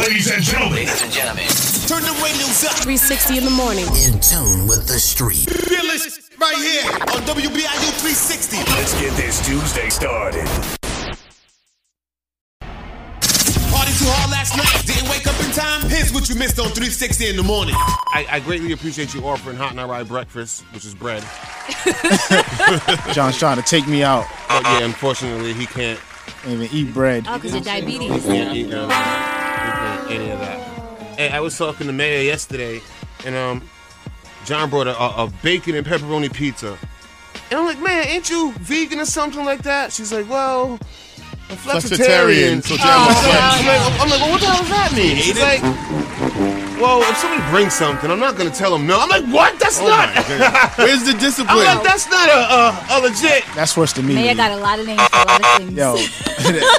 Ladies and gentlemen. Ladies and gentlemen. Turn the radios up. 360 in the morning. In tune with the street. Fearless right here on WBIU 360. Let's get this Tuesday started. Party too hard last night. Didn't wake up in time. Here's what you missed on 360 in the morning. I, I greatly appreciate you offering Hot and I Ride breakfast, which is bread. John's trying to take me out. But yeah, unfortunately, he can't, Even eat bread. Oh, because of diabetes. he can't eat um, he can't eat any of that. Hey, I was talking to Mayor yesterday, and um, John brought a, a, bacon and pepperoni pizza. And I'm like, man, ain't you vegan or something like that? She's like, well, I'm flexitarian. Flexitarian, so like, I'm, like, I'm like, well, what the hell does that mean? She's like, well, if somebody brings something, I'm not gonna tell them no. I'm like, what? That's oh not. Where's the discipline? I'm discipline? like, that's not a, a, a legit. That's worse than me. Maya got a lot of names for a lot of things. Yo,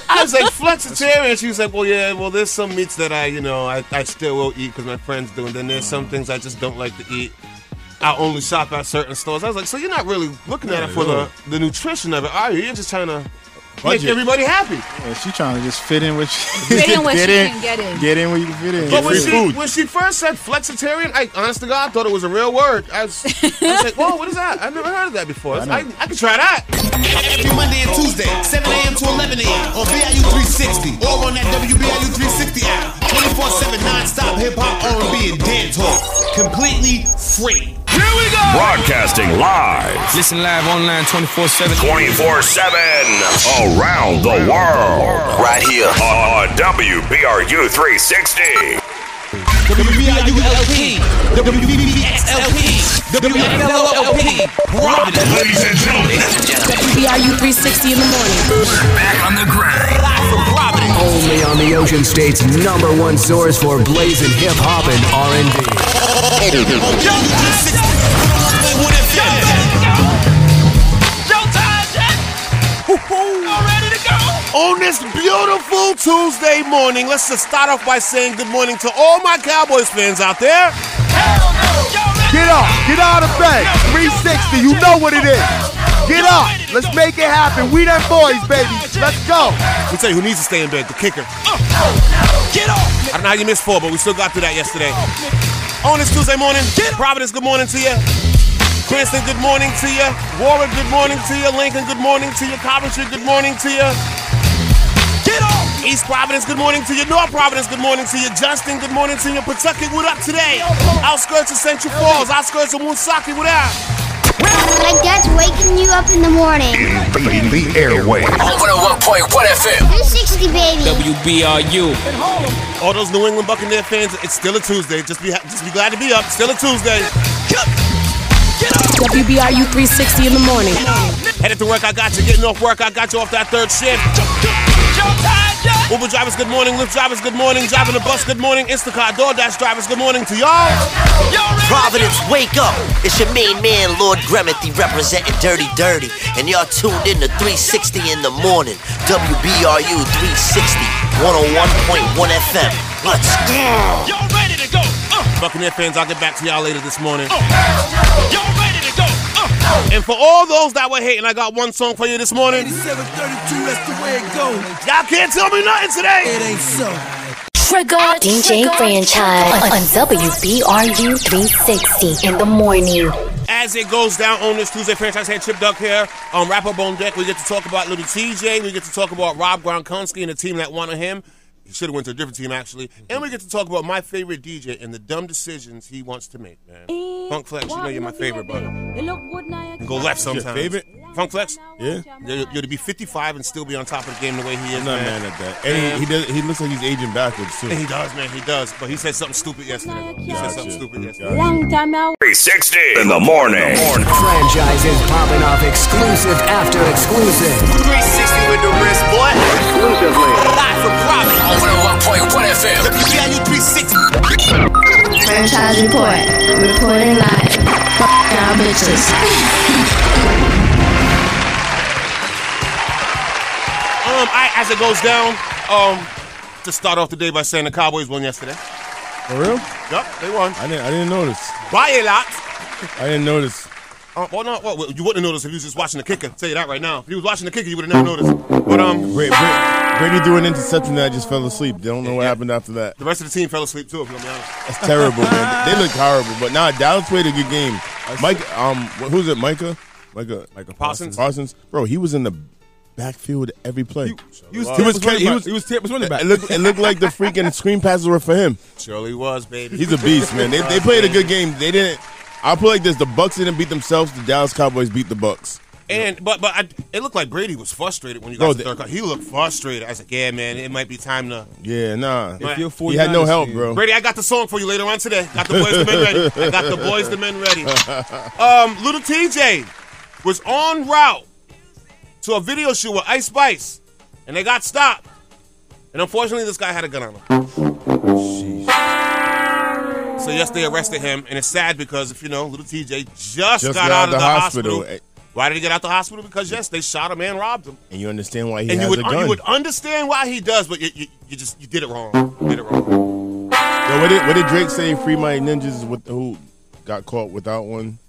I was like flexitarian. She was like, well, yeah, well, there's some meats that I, you know, I, I still will eat because my friends do, and then there's some mm. things I just don't like to eat. I only shop at certain stores. I was like, so you're not really looking at it for the, the nutrition of it, are you? You're just trying to make everybody happy. yeah, she trying to just fit in with Fit in where she can get in. Get in where you can fit in. But when she, food. when she first said flexitarian, I honest to God thought it was a real word. I was, I was like, whoa, what is that? I've never heard of that before. I, know. I, I could try that. Every Monday and Tuesday, 7 a.m. to 11 a.m. on BIU 360 or on that WBIU 360 app. 24-7 non-stop hip-hop, R&B, and dance hall. Completely free. Broadcasting live Listen live online 24 7. 24 7 around the world. Right here. On WBRU 360. WBIU LP, WBBX LP, WFLO LP, Providence. Ladies and gentlemen. Ladies and gentlemen. BIU 360 in the morning. Back on the grind. Ocean State's number one source for blazing hip hop and R&B. Yo, 360. What if On this beautiful Tuesday morning, let's just start off by saying good morning to all my Cowboys fans out there. Get up. Get out of bed. 360. You know what it is. Get up. Let's make it happen. We them boys, baby. Let's go. We me tell you who needs to stay in bed, the kicker. Get off. I don't know how you missed four, but we still got through that yesterday. On this Tuesday morning, Providence, good morning to you. Princeton, good morning to you. Warwick, good morning to you. Lincoln, good morning to you. Coventry, good morning to you. Get off. East Providence, good morning to you. North Providence, good morning to you. Johnston, good morning to you. Pawtucket, what up today? Outskirts of Central Falls, outskirts of Woonsocket, what up? Like that's waking you up in the morning. Invading the airwaves. On 101.1 FM. 360, baby. WBRU. All those New England Buccaneer fans, it's still a Tuesday. Just be just be glad to be up. Still a Tuesday. WBIU 360 in the morning. Headed to work, I got you. Getting off work, I got you off that third shift. Uber drivers, good morning. Lyft drivers, good morning. Driving the bus, good morning. Instacart, DoorDash drivers, good morning to y'all. Providence, wake up. It's your main man, Lord Gremethy, representing Dirty Dirty. And y'all tuned in to 360 in the morning. WBRU 360, 101.1 FM. Let's go. Y'all ready to go? Uh, Buccaneer fans, I'll get back to y'all later this morning. y'all ready to go? And for all those that were hating, I got one song for you this morning. 732, that's the way it goes. Y'all can't tell me nothing today. It ain't so. Trigger. DJ franchise on WBRU 360 in the morning. As it goes down on this Tuesday franchise head Chip Duck here on Rapper Bone Deck, we get to talk about little TJ. We get to talk about Rob Gronkowski and the team that wanted him. He should have went to a different team actually. And we get to talk about my favorite DJ and the dumb decisions he wants to make, man. Funk Flex, you know you're my favorite, brother. And go left sometimes. Your favorite? Funk Flex? Yeah. You're, you're to be 55 and still be on top of the game the way he is, I'm not man. mad at that. And he, he does. He looks like he's aging backwards too. And he does, man. He does. But he said something stupid yesterday. He said something stupid yesterday. long time out. 360 in the morning. Franchises popping off exclusive after exclusive. 360 with the wrist, boy. Exclusively. Live from Providence. On 101.1 FM. WBIU 360. Franchise report. Reporting live. Y'all bitches. Um, I, as it goes down, um, to start off the day by saying the Cowboys won yesterday. For real? Yup, they won. I didn't. I didn't notice. By a lot. I didn't notice. Uh, well, no, well, you wouldn't have noticed if you was just watching the kicker. I'll tell you that right now. If you was watching the kicker, you would have never noticed. But um, Bra- Bra- Brady threw an interception that I just fell asleep. They don't know what happened after that. The rest of the team fell asleep too. If I'm gonna be honest. That's terrible, man. They look horrible. But nah, Dallas played a good game. Mike, um, who's it? Micah, Micah, Micah Parsons. Parsons, bro. He was in the backfield every play. He was He was, running he was, He was Tampa's running back. It looked, it looked like the freaking screen passes were for him. Surely he was, baby. He's a beast, man. They, they played a good game. They didn't. I'll put it like this: the Bucks didn't beat themselves. The Dallas Cowboys beat the Bucks. And but but I, it looked like Brady was frustrated when you got Bro, to the the- third quarter. He looked frustrated. I was like, yeah, man, it might be time to. Yeah, nah. If you're he had no help, bro. Brady, I got the song for you later on today. Got the boys the men ready. I got the boys the men ready. Um, little TJ was en route to a video shoot with Ice Spice, and they got stopped. And unfortunately, this guy had a gun on him. So yes, they arrested him, and it's sad because if you know, little TJ just, got, out of the, hospital. Why did he get out the hospital? Because yes, they shot him and robbed him. And you understand why he and has you would a gun. you would understand why he does, but you, you, you just you did it wrong. You did it wrong. Yo, what did what did Drake say? Free my ninjas with who got caught without one.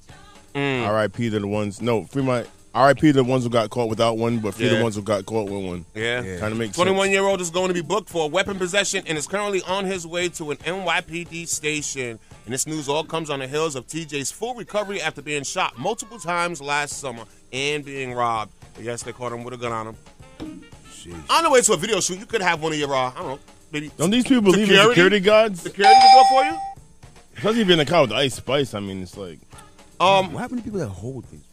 Mm. R.I.P. to the ones. No, free my R.I.P. the ones who got caught without one, but free Yeah. the ones who got caught with one. Yeah. kind of makes 21 sense. year old is going to be booked for weapon possession and is currently on his way to an NYPD station. And this news all comes on the heels of TJ's full recovery after being shot multiple times last summer and being robbed. But yes, they caught him with a gun on him. On the way to a video shoot, you could have one of your, uh, I don't know, maybe. Don't these people believe in security guards? Security to go for you? Especially if you're in a car with Ice Spice. I mean, it's like. Um, what happened to people that hold things?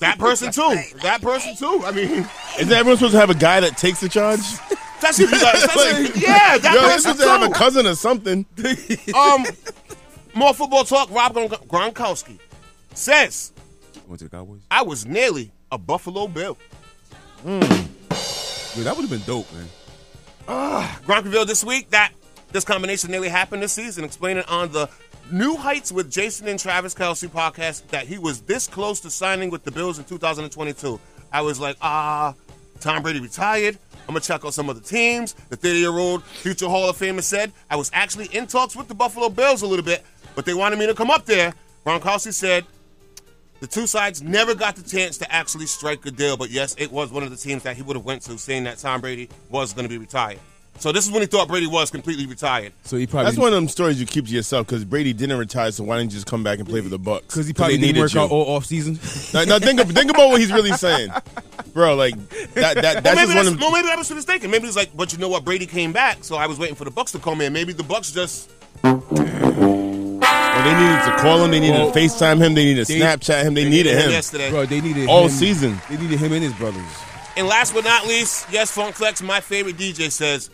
That person too. That person too. I mean, Isn't everyone supposed to have a guy that takes the charge? that's if that's Like, yeah, that yo, they're person supposed to have a too. cousin or something. Um, more football talk. Rob Gron- Gronkowski says, Went to the Cowboys. "I was nearly a Buffalo Bill." Yo, that would have been dope, man. Ah, Gronkoville this week. That this combination nearly happened this season. Explaining on the New Heights with Jason and Travis Kelce podcast that he was this close to signing with the Bills in 2022. I was like, ah, Tom Brady retired. I'm gonna check out some other teams. The 30 year old future Hall of Famer said I was actually in talks with the Buffalo Bills a little bit, but they wanted me to come up there. Gronkowski said the two sides never got the chance to actually strike a deal, but yes, it was one of the teams that he would have went to, saying that Tom Brady was going to be retired. So this is when he thought Brady was completely retired. So he probably That's one of them stories you keep to yourself because Brady didn't retire, so why didn't you just come back and play for the Bucks? because he probably they didn't work you. out all off season. Now, now think, of, think about what he's really saying, bro. Like that. That Well, that's maybe just one that's, of. well, maybe that was mistaken. Maybe it's like, but you know what? Brady came back, so I was waiting for the Bucks to come in. Maybe the Bucks just Well, they needed to call him. They needed Well, to FaceTime him. They needed to they- Snapchat him. They, they needed needed him him. yesterday. Bro, they needed All him- season. They needed him and his brothers. And last but not least, yes, Funk Flex, my favorite DJ, says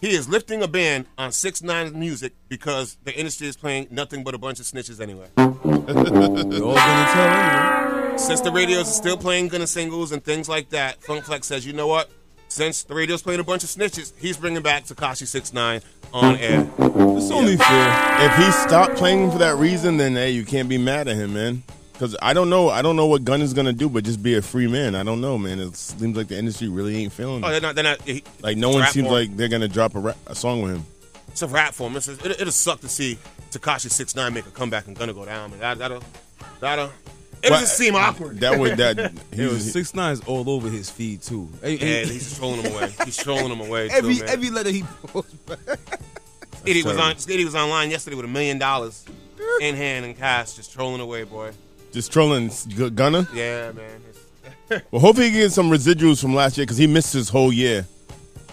he is lifting a ban on six nine music because the industry is playing nothing but a bunch of snitches anyway. They're all gonna tell anyway. Since the radios are still playing Gunna singles and things like that, Funk Flex says, you know what? Since the radio's playing a bunch of snitches, he's bringing back Tekashi Six Nine on air. It's only fair. If he stopped playing for that reason, then hey, you can't be mad at him, man. Because I don't know, I don't know what Gunn is gonna do, but just be a free man. I don't know, man. It seems like the industry really ain't feeling Oh, it. they're not. They're not. He, Like no one seems for him. like they're gonna drop a, rap, a song with him. it's a rap for him. It's, it, it'll suck to see Tekashi Six Nine make a comeback and gonna go down. But that, that'll, that'll, it'll Well, just seem awkward. That would that Yo, he's, six nine's all over his feed too. Hey, Yeah, hey, he's just trolling him away. He's trolling him away. every too, man. every letter he posts. Idiot was on. Idiot was online yesterday with a million dollars in hand and cash, just trolling away, boy. Just trolling Gu- Gunna. Yeah, man. Well, hopefully he gets some residuals from last year because he missed his whole year.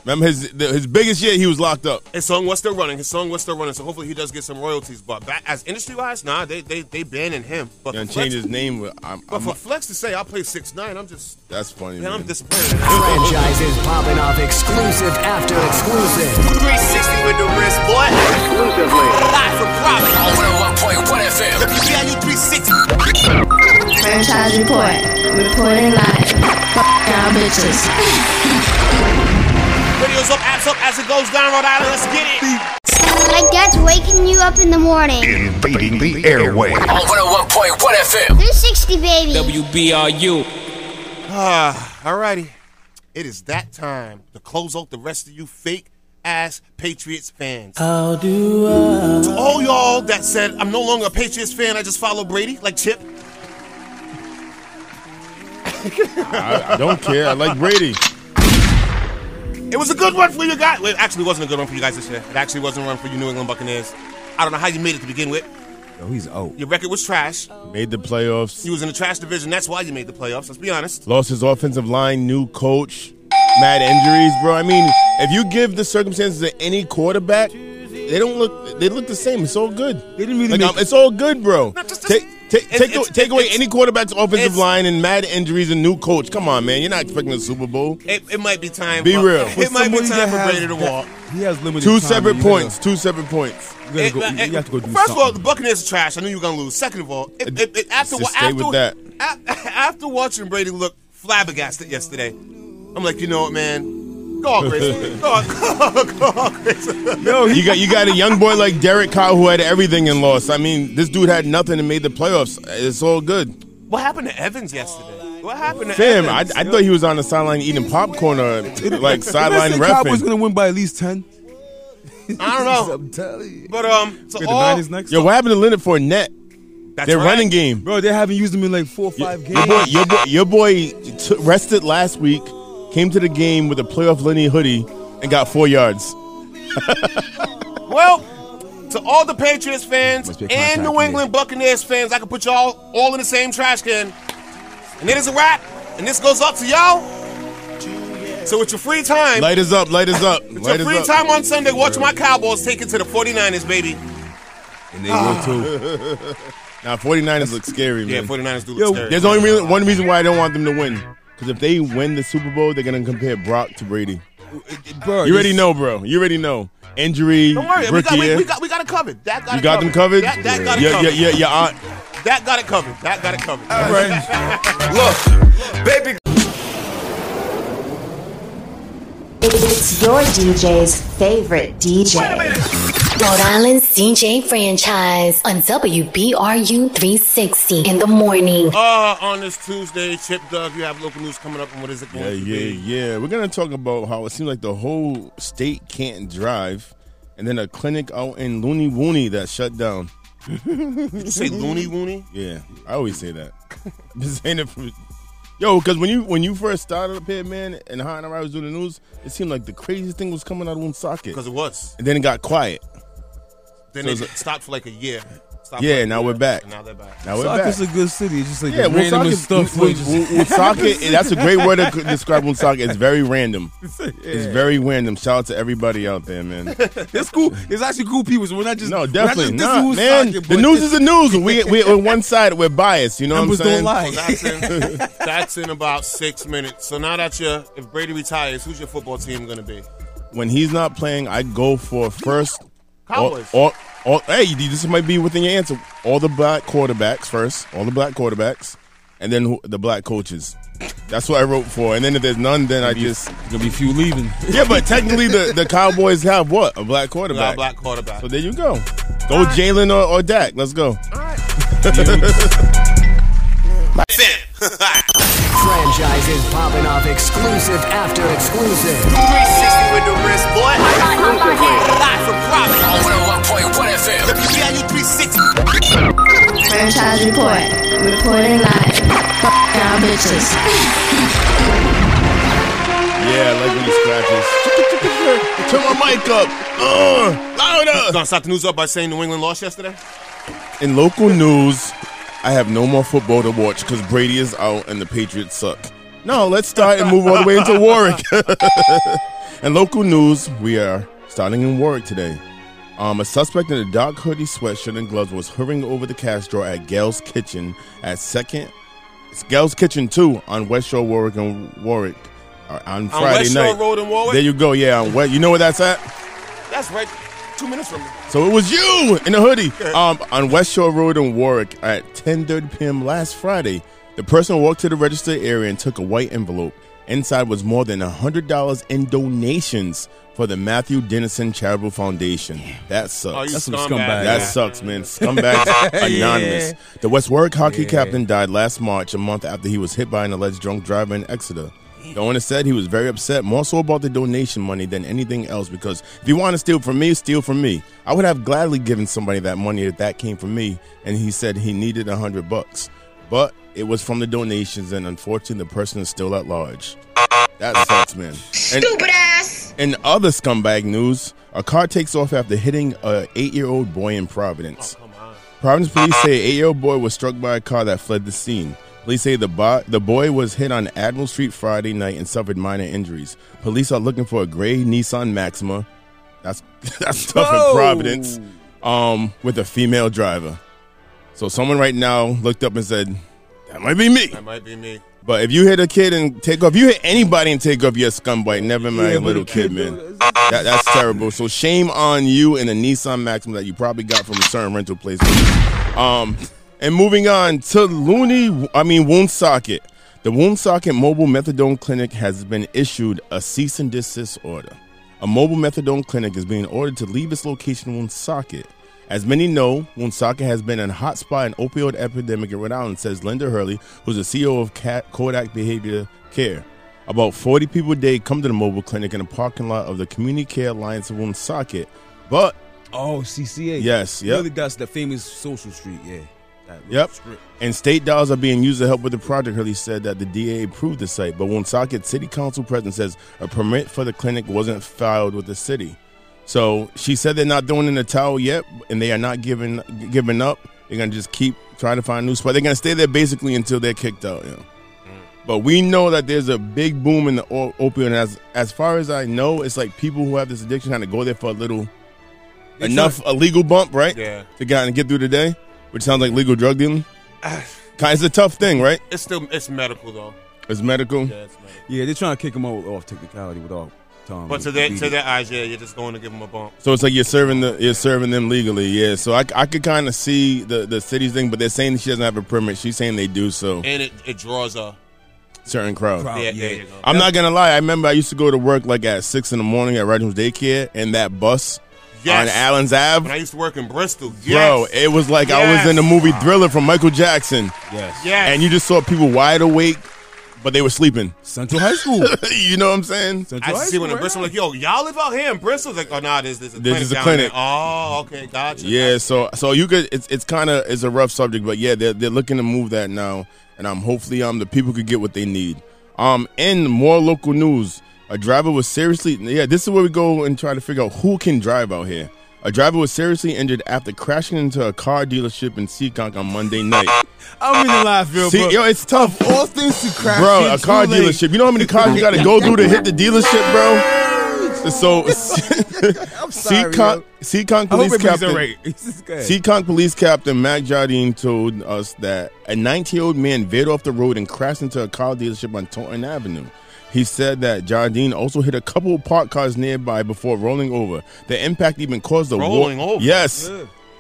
Remember his the, his biggest year, he was locked up. His song was still running. His song was still running. So hopefully he does get some royalties. But back, as industry wise, nah, they they they banning him. But And for change his name. with- I'm, but I'm- for Flex to say I'll play six nine, I'm just that's funny. man, I'm man. disappointed. Franchises popping off exclusive after exclusive. 360 with the wrist, boy. Exclusively. Live from Providence. On 101.1 FM. WBIU 360. Franchise report. Reporting live. Fuck y'all bitches. Videos up, as it goes down, Rhode Island. Let's get it. Like that's waking you up in the morning. Invading the airway. On 101.1 FM. 360 baby. WBRU. Ah, alrighty. It is that time to close out the rest of you fake ass Patriots fans. How do I? To all y'all that said I'm no longer a Patriots fan, I just follow Brady, like Chip. I, I don't care. I like Brady. It was a good one for you guys. Well, it actually wasn't a good one for you guys this year. It actually wasn't a run for you New England Buccaneers. I don't know how you made it to begin with. Yo, he's out. Your record was trash. Made the playoffs. You was in the trash division. That's why you made the playoffs. Let's be honest. Lost his offensive line, new coach, mad injuries, bro. I mean, if you give the circumstances to any quarterback, they don't look. They look the same. It's all good. They didn't really Like, make- um, it's all good, bro. Take take It's- take, it's- take away it's- any quarterback's offensive line and mad injuries and new coach. Come on, man. You're not expecting a Super Bowl. It, it might be time. Be for, real. It might be time for Brady to walk. He has limited Two time, separate you gotta- points. Two separate points. You, It- go, it- you have to go do First of all, the Buccaneers are trash. I knew you were gonna lose. Second of all, it, it, it, after Just wa- stay after that. after watching Brady look flabbergasted yesterday, I'm like, you know what, man? Go on, Grayson. go on, go on, Grayson. Yo, you got you got a young boy like Derek Carr who had everything and lost. I mean, this dude had nothing and made the playoffs. It's all good. What happened to Evans yesterday? What happened to Fam, I, Evans? I thought he was on the sideline eating popcorn or like sideline Listen, Cowboys refing. gonna win by at least ten. I don't know. I'm telling you. But um, so Wait, the all, Niners next. Yo, what happened to Leonard Fournette? that's Their right. running game. Bro, they haven't used him in like four or five Your games. boy, your boy, your boy t- rested last week, came to the game with a playoff Lenny hoodie, and got four yards. Well, to all the Patriots fans Must be a and New England Buccaneers fans, I can put y'all all in the same trash can. And it is a wrap. And this goes up to y'all. So with your free time, Light is up, light is up, with light your us free up. time on Sunday, watch my Cowboys take it to the 49ers, baby. And they will too. Now, 49ers look scary, Yeah, man. 49ers do look Yo, scary. There's only reason, one reason why I don't want them to win. Because if they win the Super Bowl, they're gonna compare Brock to Brady. Bro, You already know, bro. You already know. Injury, Don't worry, we got, we, year. we got we got it covered. That got you it got them covered. That, that got it yeah, covered. yeah, yeah, your aunt. That got it covered. That got it covered. Look, baby. It's your DJ's favorite DJ. Rhode Island's DJ franchise on WBRU 360 in the morning. Uh, on this Tuesday, Chip Doug, you have local news coming up, and what is it going Yeah, to yeah, be? yeah. We're gonna talk about how it seems like the whole state can't drive, and then a clinic out in Looney Wooney that shut down. Did you say loony woony? Yeah, I always say that. Been saying it for yo, because when you when you first started up here, man, and Hot and I was doing the news, it seemed like the craziest thing was coming out of Woonsocket, Because it was. and then it got quiet. Then So they stopped for like a year. Stopped Yeah, like now year, we're back. Now they're back. Now we're Soccer's back. a good city. It's just like Yeah, the randomest Woonsocket- stuff. Wo- where you Woonsocket, that's a great word to c- describe Woonsocket. It's very random. It's very random. Shout out to everybody out there, man. It's cool. It's actually cool people. So we're not just No, we're not definitely just not, dissing man. Woonsocket, The news is the news. We we on one side we're biased. You know Numbers what I'm saying? don't lie. That's in, that's in about six minutes. So now that you're, if Brady retires, who's your football team going to be? When he's not playing, I go for first. Cowboys. All, all, all, hey, this might be within your answer. All the black quarterbacks first. All the black quarterbacks, and then who, the black coaches. That's what I wrote for. And then if there's none, then I just Gonna be few leaving. yeah. But technically, the, the Cowboys have what a black You got a quarterback. black quarterback. So there you go. Go Jalen or, or Dak. Let's go. Franchises popping off exclusive after exclusive. 360 with the wrist, boy. Live from Providence. On 101.1 FM. WBIU 360. Franchise report. Reporting live. Y'all bitches. Yeah, I like when he scratches. Turn my mic up. Uh, louder. Gonna start the news up by saying New England lost yesterday. In local news, I have no more football to watch because Brady is out and the Patriots suck. No, let's start and move all the way into Warwick. and local news, we are starting in Warwick today. Um, a suspect in a dark hoodie, sweatshirt, and gloves was hovering over the cash drawer at Gail's Kitchen at second. It's Gail's Kitchen 2 on West Shore, Warwick, and Warwick uh, on Friday West Shore night. Road in Warwick? There you go. Yeah, on West. You know where that's at? That's right. Two minutes from me. So it was you in a hoodie um, on West Shore Road in Warwick at 10:30 p.m. last Friday. The person walked to the register area and took a white envelope. Inside was more than $100 in donations for the Matthew Dennison Charitable Foundation. That sucks. Oh, you That's some scumbag. scumbag. That Yeah. sucks, man. Scumbags anonymous. The West Warwick hockey captain died last March, a month after he was hit by an alleged drunk driver in Exeter. The owner said he was very upset, more so about the donation money than anything else. Because if you want to steal from me, steal from me. I would have gladly given somebody that money if that came from me. And he said he needed a hundred bucks, but it was from the donations, and unfortunately, the person is still at large. That sucks, man. And Stupid ass. In other scumbag news, a car takes off after hitting a eight-year-old boy in Providence. Oh, Providence police say an eight-year-old boy was struck by a car that fled the scene. Police say the, bo- the boy was hit on Admiral Street Friday night and suffered minor injuries. Police are looking for a gray Nissan Maxima. That's that's tough Whoa. in Providence. Um, with a female driver. So someone right now looked up and said, "That might be me." That might be me. But if you hit a kid and take off, if you hit anybody and take off, you're a scumbag. Never mind Yeah, a little kid, kid, man. That, that's terrible. So shame on you and the Nissan Maxima that you probably got from a certain rental place. Um, and moving on to Looney, I mean Woonsocket. The Woonsocket Mobile Methadone Clinic has been issued a cease and desist order. A mobile methadone clinic is being ordered to leave its location in Woonsocket. As many know, Woonsocket has been a hotspot in opioid epidemic in Rhode Island, says Linda Hurley, who's the CEO of Cat CODAC Behavior Care. About 40 people a day come to the mobile clinic in the parking lot of the Community Care Alliance of Woonsocket. But Oh, CCA. Yes, yep. Really, that's the famous social street. Yeah. Yep. strip. And state dollars are being used to help with the project. Hurley said that the DA approved the site, but Woonsocket City Council president says a permit for the clinic wasn't filed with the city. So she said they're not throwing in the towel yet, and they are not giving giving up. They're gonna just keep trying to find a new spot. They're gonna stay there basically until they're kicked out. You know? Mm. But we know that there's a big boom in the opioid. And as as far as I know, it's like people who have this addiction kind of go there for a little They enough a legal bump, right? Yeah. To get and get through the day, which sounds like legal drug dealing. Kind it's a tough thing, right? It's still it's medical though. It's medical. Yeah, it's medical. Yeah, they're trying to kick him out off technicality without Tom. But to their to their eyes, yeah, you're just going to give them a bump. So it's like you're serving the you're serving them legally, yeah. So I, I could kind of see the the city's thing, but they're saying she doesn't have a permit. She's saying they do, so And it, it draws a certain crowd. yeah, there you go. I'm not gonna lie. I remember I used to go to work like at six in the morning at Reginald's daycare, and that bus Yes. on Allen's Ave, When I used to work in Bristol, bro, it was like I was in the movie Thriller from Michael Jackson. Yes. Yes. and you just saw people wide awake, but they were sleeping. Central High School. you know what I'm saying? Central I used to see one in Bristol, like, yo, y'all live out here in Bristol? Like, oh, nah, there's, there's a This clinic is a clinic. there. Oh, okay, gotcha. Yeah, so so you could it's it's kind of it's a rough subject, but yeah, they're they're looking to move that now, and um hopefully um the people could get what they need. Um, in more local news, a driver was seriously yeah this is where we go and try to figure out who can drive out here. A driver was seriously injured after crashing into a car dealership in Seekonk on Monday night. I'm in the live, yo, See, bro. yo, it's tough. All things to crash bro, a car dealership. You know how many cars you got to go through to hit the dealership, bro? So, Seekonk. Seekonk police captain. all right. It's just good. Seekonk Police Captain Mac Jardine told us that a 19-year-old man veered off the road and crashed into a car dealership on Taunton Avenue. He said that Jardine also hit a couple of parked cars nearby before rolling over. The impact even caused the Rolling wa- over? Yes.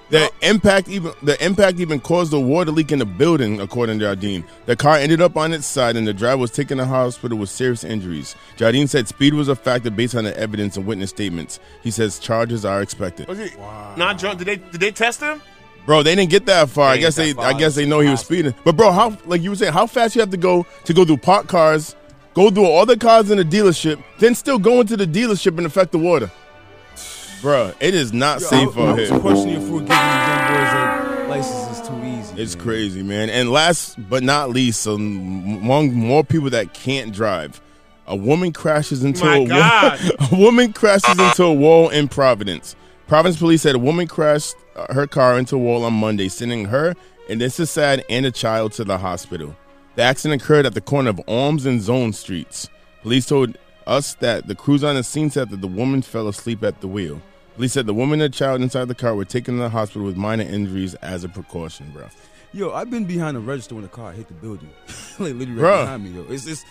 The impact even the impact even caused a water leak in the building, according to Jardine. The car ended up on its side, and the driver was taken to hospital with serious injuries. Jardine said speed was a factor based on the evidence and witness statements. He says charges are expected. Was he not drunk? Did they did they test him? Bro, they didn't get that far. I guess they, that I guess they know he was speeding. But bro, how like you were saying, how fast you have to go to go through parked cars, go through all the cars in the dealership, then still go into the dealership and affect the water. Bro, it is not Yo, safe I, I out was here. questioning if we're giving these young boys a license is too easy. It's crazy, man. And last but not least, among more people that can't drive, a woman crashes into My a, God. Wall, a woman crashes into a wall in Providence. Providence police said a woman crashed her car into a wall on Monday, sending her and this is sad and a child to the hospital. The accident occurred at the corner of Alms and Zone Streets. Police told us that the crews on the scene said that the woman fell asleep at the wheel. Police said the woman and the child inside the car were taken to the hospital with minor injuries as a precaution, bro. Yo, I've been behind the register when the car hit the building. like literally right behind me, yo. It's just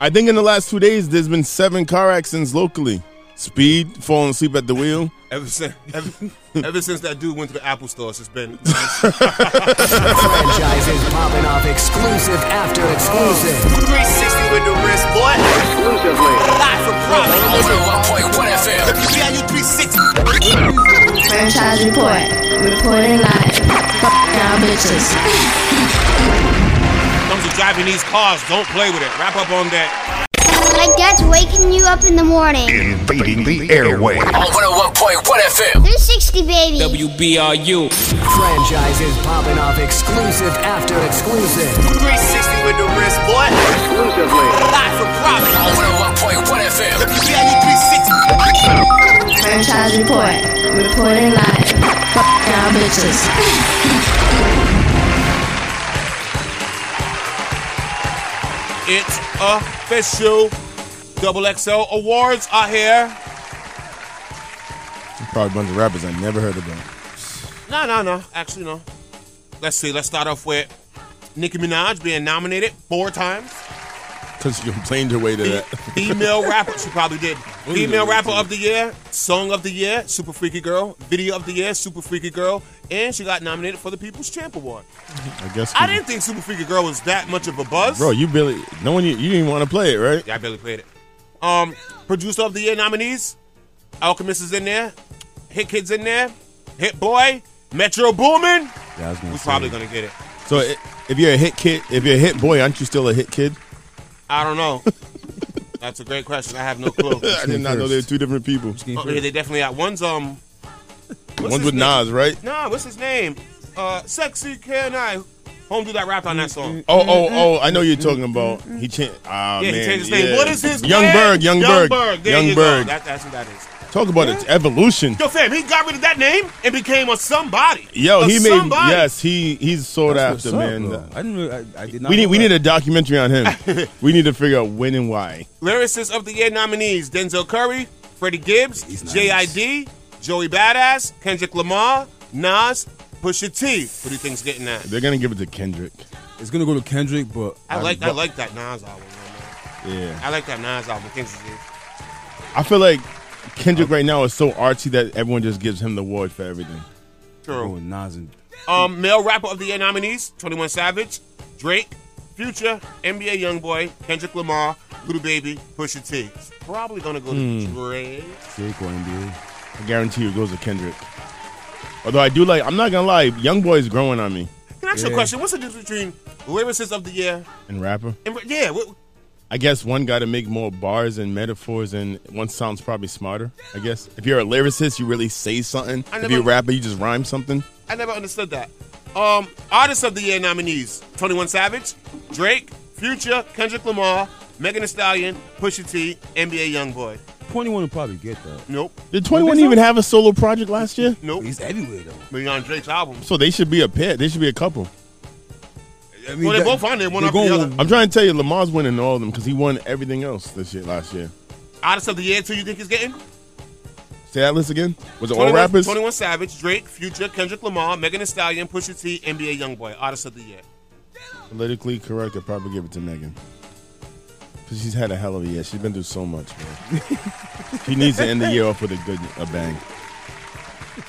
I think in the last two days, there's been seven car accidents locally. Speed, falling asleep at the wheel. Ever since ever, ever since that dude went to the Apple store, it's just been. Franchises popping off exclusive after exclusive. 360 with the wrist, boy. Exclusively. Live from Providence. 101.1 FM. WBIU 360. Franchise report. Reporting live. Fuck y'all bitches. comes to driving these cars, don't play with it. Wrap up on that. Like that's waking you up in the morning. Invading the airway. On 101.1 FM. 360 360, baby. WBRU. Franchises popping off exclusive after exclusive. 360 with the wrist, boy. Exclusively. Live from Providence. 101.1 FM. WBIU 360. Franchise report. Reporting live. Fuck y'all bitches. It's official. Double XL awards are here. Probably a bunch of rappers I never heard about. No, no, no. Actually, no. Let's see. Let's start off with Nicki Minaj being nominated four times. Because she complained her way to that. Female rapper, she probably did. Female rapper of the year, song of the year, super freaky girl. Video of the year, super freaky girl, and she got nominated for the People's Champ Award. I guess. I didn't think Super Freaky Girl was that much of a buzz. Bro, you really no one you, you didn't want to play it, right? Yeah, I barely played it. Um, producer of the year nominees, Alchemist is in there, Hit Kid's in there, Hit Boy, Metro Boomin. Yeah, I was gonna say. probably gonna get it? So if you're a hit kid, if you're a hit boy, aren't you still a hit kid? I don't know. That's a great question. I have no clue. I did not know they were two different people. Oh, yeah, they definitely got one's um. what's One's with name? Nas, right? Nah, what's his name? Uh, sexy can I? Home do that rap on that song. Oh, oh, oh! I know you're talking about. He changed. Ah, yeah, man, he changed his name. yeah. What is his Young name? Berg, Young Berg, Berg. There Young you Berg. Go. That, that's who that is. Talk about its evolution. Yo, fam, he got rid of that name and became a somebody. Yo, A he made somebody. yes, he he's sought That's after, what's up, man. I didn't. Really, I, I did not. we need we that. need a documentary on him. we need to figure out when and why. Lyricist of the Year nominees Denzel Curry, Freddie Gibbs, JID, Joey Badass, Kendrick Lamar, Nas, Pusha T. What do you think's getting that? They're gonna give it to Kendrick. It's gonna go to Kendrick, but I like I like that Nas album. man. Yeah, I like that Nas album. Kendrick did. I feel like Kendrick right now is so artsy that everyone just gives him the award for everything. True. going Nas and Um, male rapper of the year nominees: Twenty One Savage, Drake, Future, NBA YoungBoy, Kendrick Lamar, Lil Baby, Pusha T. It's probably gonna go to Hmm. Drake. Drake or NBA. I guarantee you it goes to Kendrick. Although I do like, I'm not gonna lie, Young Boy is growing on me. Can I ask you a Yeah. question? What's the difference between lyricist of the year And rapper, and yeah? What, I guess one got to make more bars and metaphors, and one sounds probably smarter. I guess if you're a lyricist, you really say something. I If never- you're a rapper, you just rhyme something. I never understood that. Um, artist of the year nominees: Twenty One Savage, Drake, Future, Kendrick Lamar, Megan Thee Stallion, Pusha T, NBA YoungBoy. Twenty one will probably get that. Nope. Did 21 even have a solo project last year? Nope. He's everywhere though. But he's on Drake's album. So they should be a pair. They should be a couple. I well, they both on there, one they're after the other. I'm trying to tell you, Lamar's winning all of them because he won everything else this year, last year. Artist of the year, who you think he's getting? Say that list again. Was it all 21 rappers? 21 Savage, Drake, Future, Kendrick Lamar, Megan Thee Stallion, Pusha T, NBA YoungBoy. Artist of the year. Politically correct, I'd probably give it to Megan. She's had a hell of a year. She's been through so much, man. she needs to end the year off with a good a bang.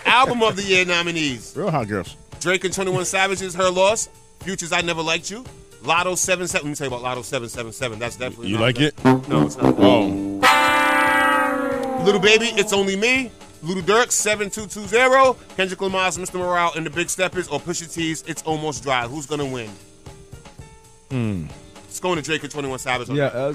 Album of the year nominees: Real hot girls. Drake and 21 Savage's Her Loss, Future's I Never Liked You, Latto 77. Let me tell you about Latto 777. That's definitely You like that. it? No, it's not. Oh, Lil Baby, It's Only Me, Lil Durk 7220, Kendrick Lamar's Mr. Morale and the Big Steppers, or Pusha T's It's Almost Dry. Who's gonna win? hmm. It's going to Drake and 21 Savage. on Yeah, uh,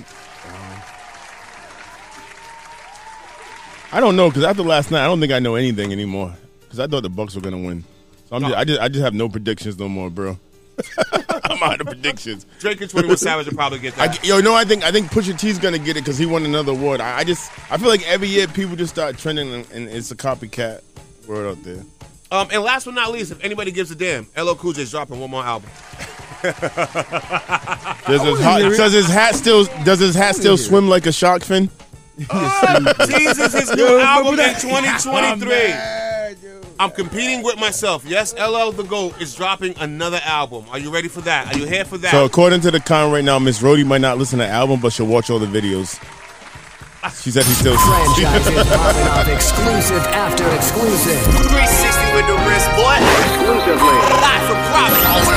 I don't know because after last night, I don't think I know anything anymore. Because I thought the Bucks were gonna win. So I'm just, I just, I just have no predictions no more, bro. I'm out of predictions. Drake and 21 Savage will probably get I, that. yo, no, I think I think Pusha T's gonna get it because he won another award. I, I just I feel like every year people just start trending and, and it's a copycat world out there. Um, and last but not least, if anybody gives a damn, LL Cool J's dropping one more album. Does his, hat, does his hat still does his hat still swim like a shark fin? Oh, Jesus his new Yo, album remember in that? 2023. I'm competing with myself. Yes, LL the GOAT is dropping another album. Are you ready for that? Are you here for that? So according to the con right now, Miss Rhodey might not listen to the album, but she'll watch all the videos. She said he's still Franchises popping off exclusive after exclusive. 360 with the wrist, boy. Exclusively. Live from Providence.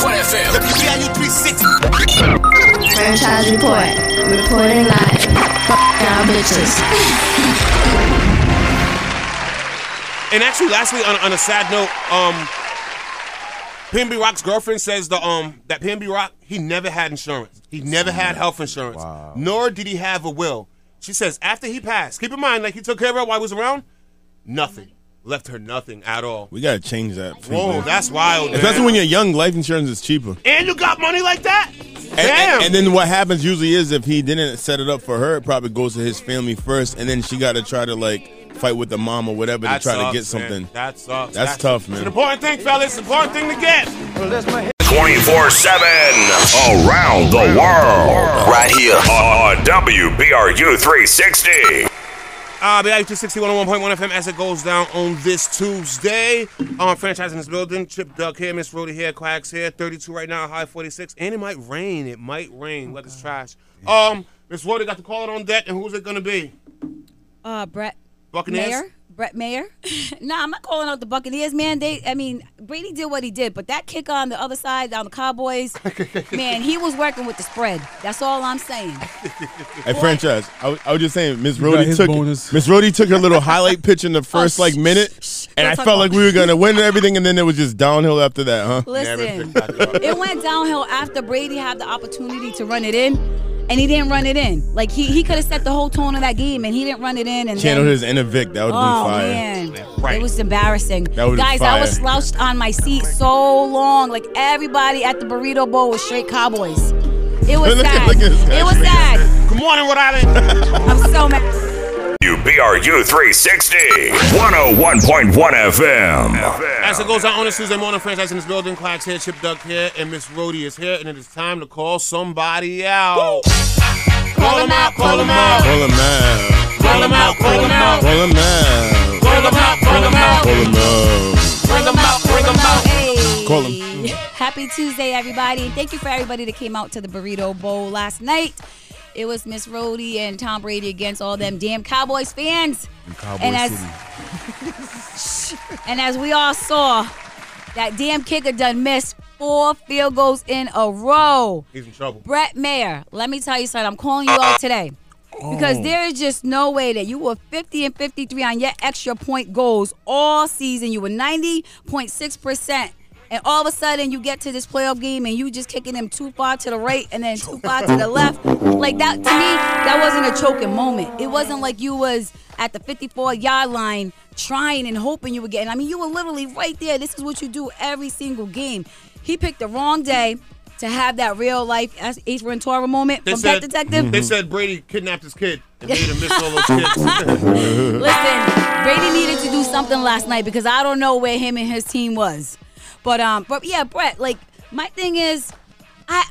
101.1 FM. WBIU 360. Franchise report. Reporting live. Fuck y'all bitches. And actually, lastly, on, on a sad note, um, PNB Rock's girlfriend says the um that PNB Rock he never had insurance. He never had health insurance. Nor did he have a will. She says after he passed, keep in mind, like he took care of her while he was around. Nothing. left her nothing at all. We gotta change that. Whoa, that's wild. man. Especially when you're young, life insurance is cheaper. and you got money like that. And, Damn. and, and then what happens usually is if he didn't set it up for her, it probably goes to his family first, and then she got to try to like fight with the mom or whatever That to try to sucks, get something. man. That sucks. That's tough, man. It's an important thing, fellas. It's an important thing to get. 24 7 around the world. Right here on WBRU 360. Uh, BIU 260 101.1 FM as it goes down on this Tuesday. Um, franchise in this building. Chip Duck here, Miss Rhodey here, Quacks here. 32 right now, high 46. And it might rain. It might rain. Weather's trash. Um, Miss Rhodey got the call it on deck, and who's it going to be? Uh, Brett Buccaneers? Maher. Brett Maher. nah, I'm not calling out the Buccaneers, man. They, I mean, Brady did what he did, but that kick on the other side, on the Cowboys, man, he was working with the spread. That's all I'm saying. Hey, franchise. I, was- I was just saying, Miss got Rhodey took bonus. Miss Rhodey took her little highlight pitch in the oh, first like minute, and I felt like we were gonna win everything, and then it was just downhill after that, huh? Listen, it went downhill after Brady had the opportunity to run it in, and he didn't run it in. Like he, he could have set the whole tone of that game, and he didn't run it in. And Channeled his inner Vic. That would have Oh been fire. man, it was embarrassing. That would've Guys, been I was slouched on my seat so long. Like everybody at the burrito bowl was straight Cowboys. It was Look sad. at. It was sad. Good morning, Rhode Island. I'm so mad. WBRU 360. 101.1 FM. As it goes out on this Tuesday morning, franchise in this building, Quacks here, Chip Duck here, and Miss Rhodey is here, and it is time to call somebody out. Call him out, call him out. Call him out. Call him out, call him out. Call him out. Call him out, call him out. Call him out. Bring him out, bring him out. Call him. Happy Tuesday, everybody. Thank you for everybody that came out to the Burrito Bowl last night. It was Miss Rhodey and Tom Brady against all them damn Cowboys fans. Cowboy and as and as we all saw, that damn kicker done missed four field goals in a row. He's in trouble. Brett Maher, let me tell you something. I'm calling you out today. Because Oh. there is just no way that you were 50 and 53 on your extra point goals all season. You were 90.6%. And all of a sudden, you get to this playoff game and you just kicking them too far to the right and then too far to the left. Like that, to me, that wasn't a choking moment. It wasn't like you was at the 54 yard line trying and hoping you were getting. I mean, you were literally right there. This is what you do every single game. He picked the wrong day to have that real life Ace Ventura moment They from said, Pet Detective. they said Brady kidnapped his kid and made him miss all those kids. Listen, Brady needed to do something last night because I don't know where him and his team was. But um, but yeah, Brett. Like my thing is, I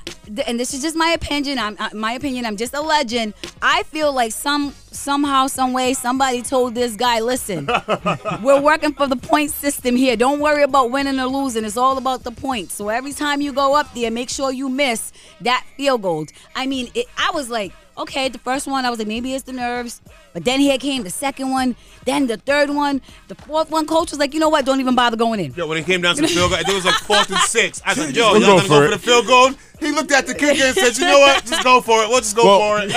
and this is just my opinion. I'm uh, my opinion. I'm just a legend. I feel like some somehow, some way, somebody told this guy, listen, we're working for the point system here. Don't worry about winning or losing. It's all about the points. So every time you go up there, make sure you miss that field goal. I mean, it, I was like, okay, the first one, I was like, maybe it's the nerves. But then here came the second one, then the third one, the fourth one. Coach was like, you know what? Don't even bother going in. Yo, when it came down to the field goal, it was like fourth and six. I said, yo, y'all go gonna for go for the field goal? He looked at the kicker and said, you know what? Just go for it. We'll just go Well, for it.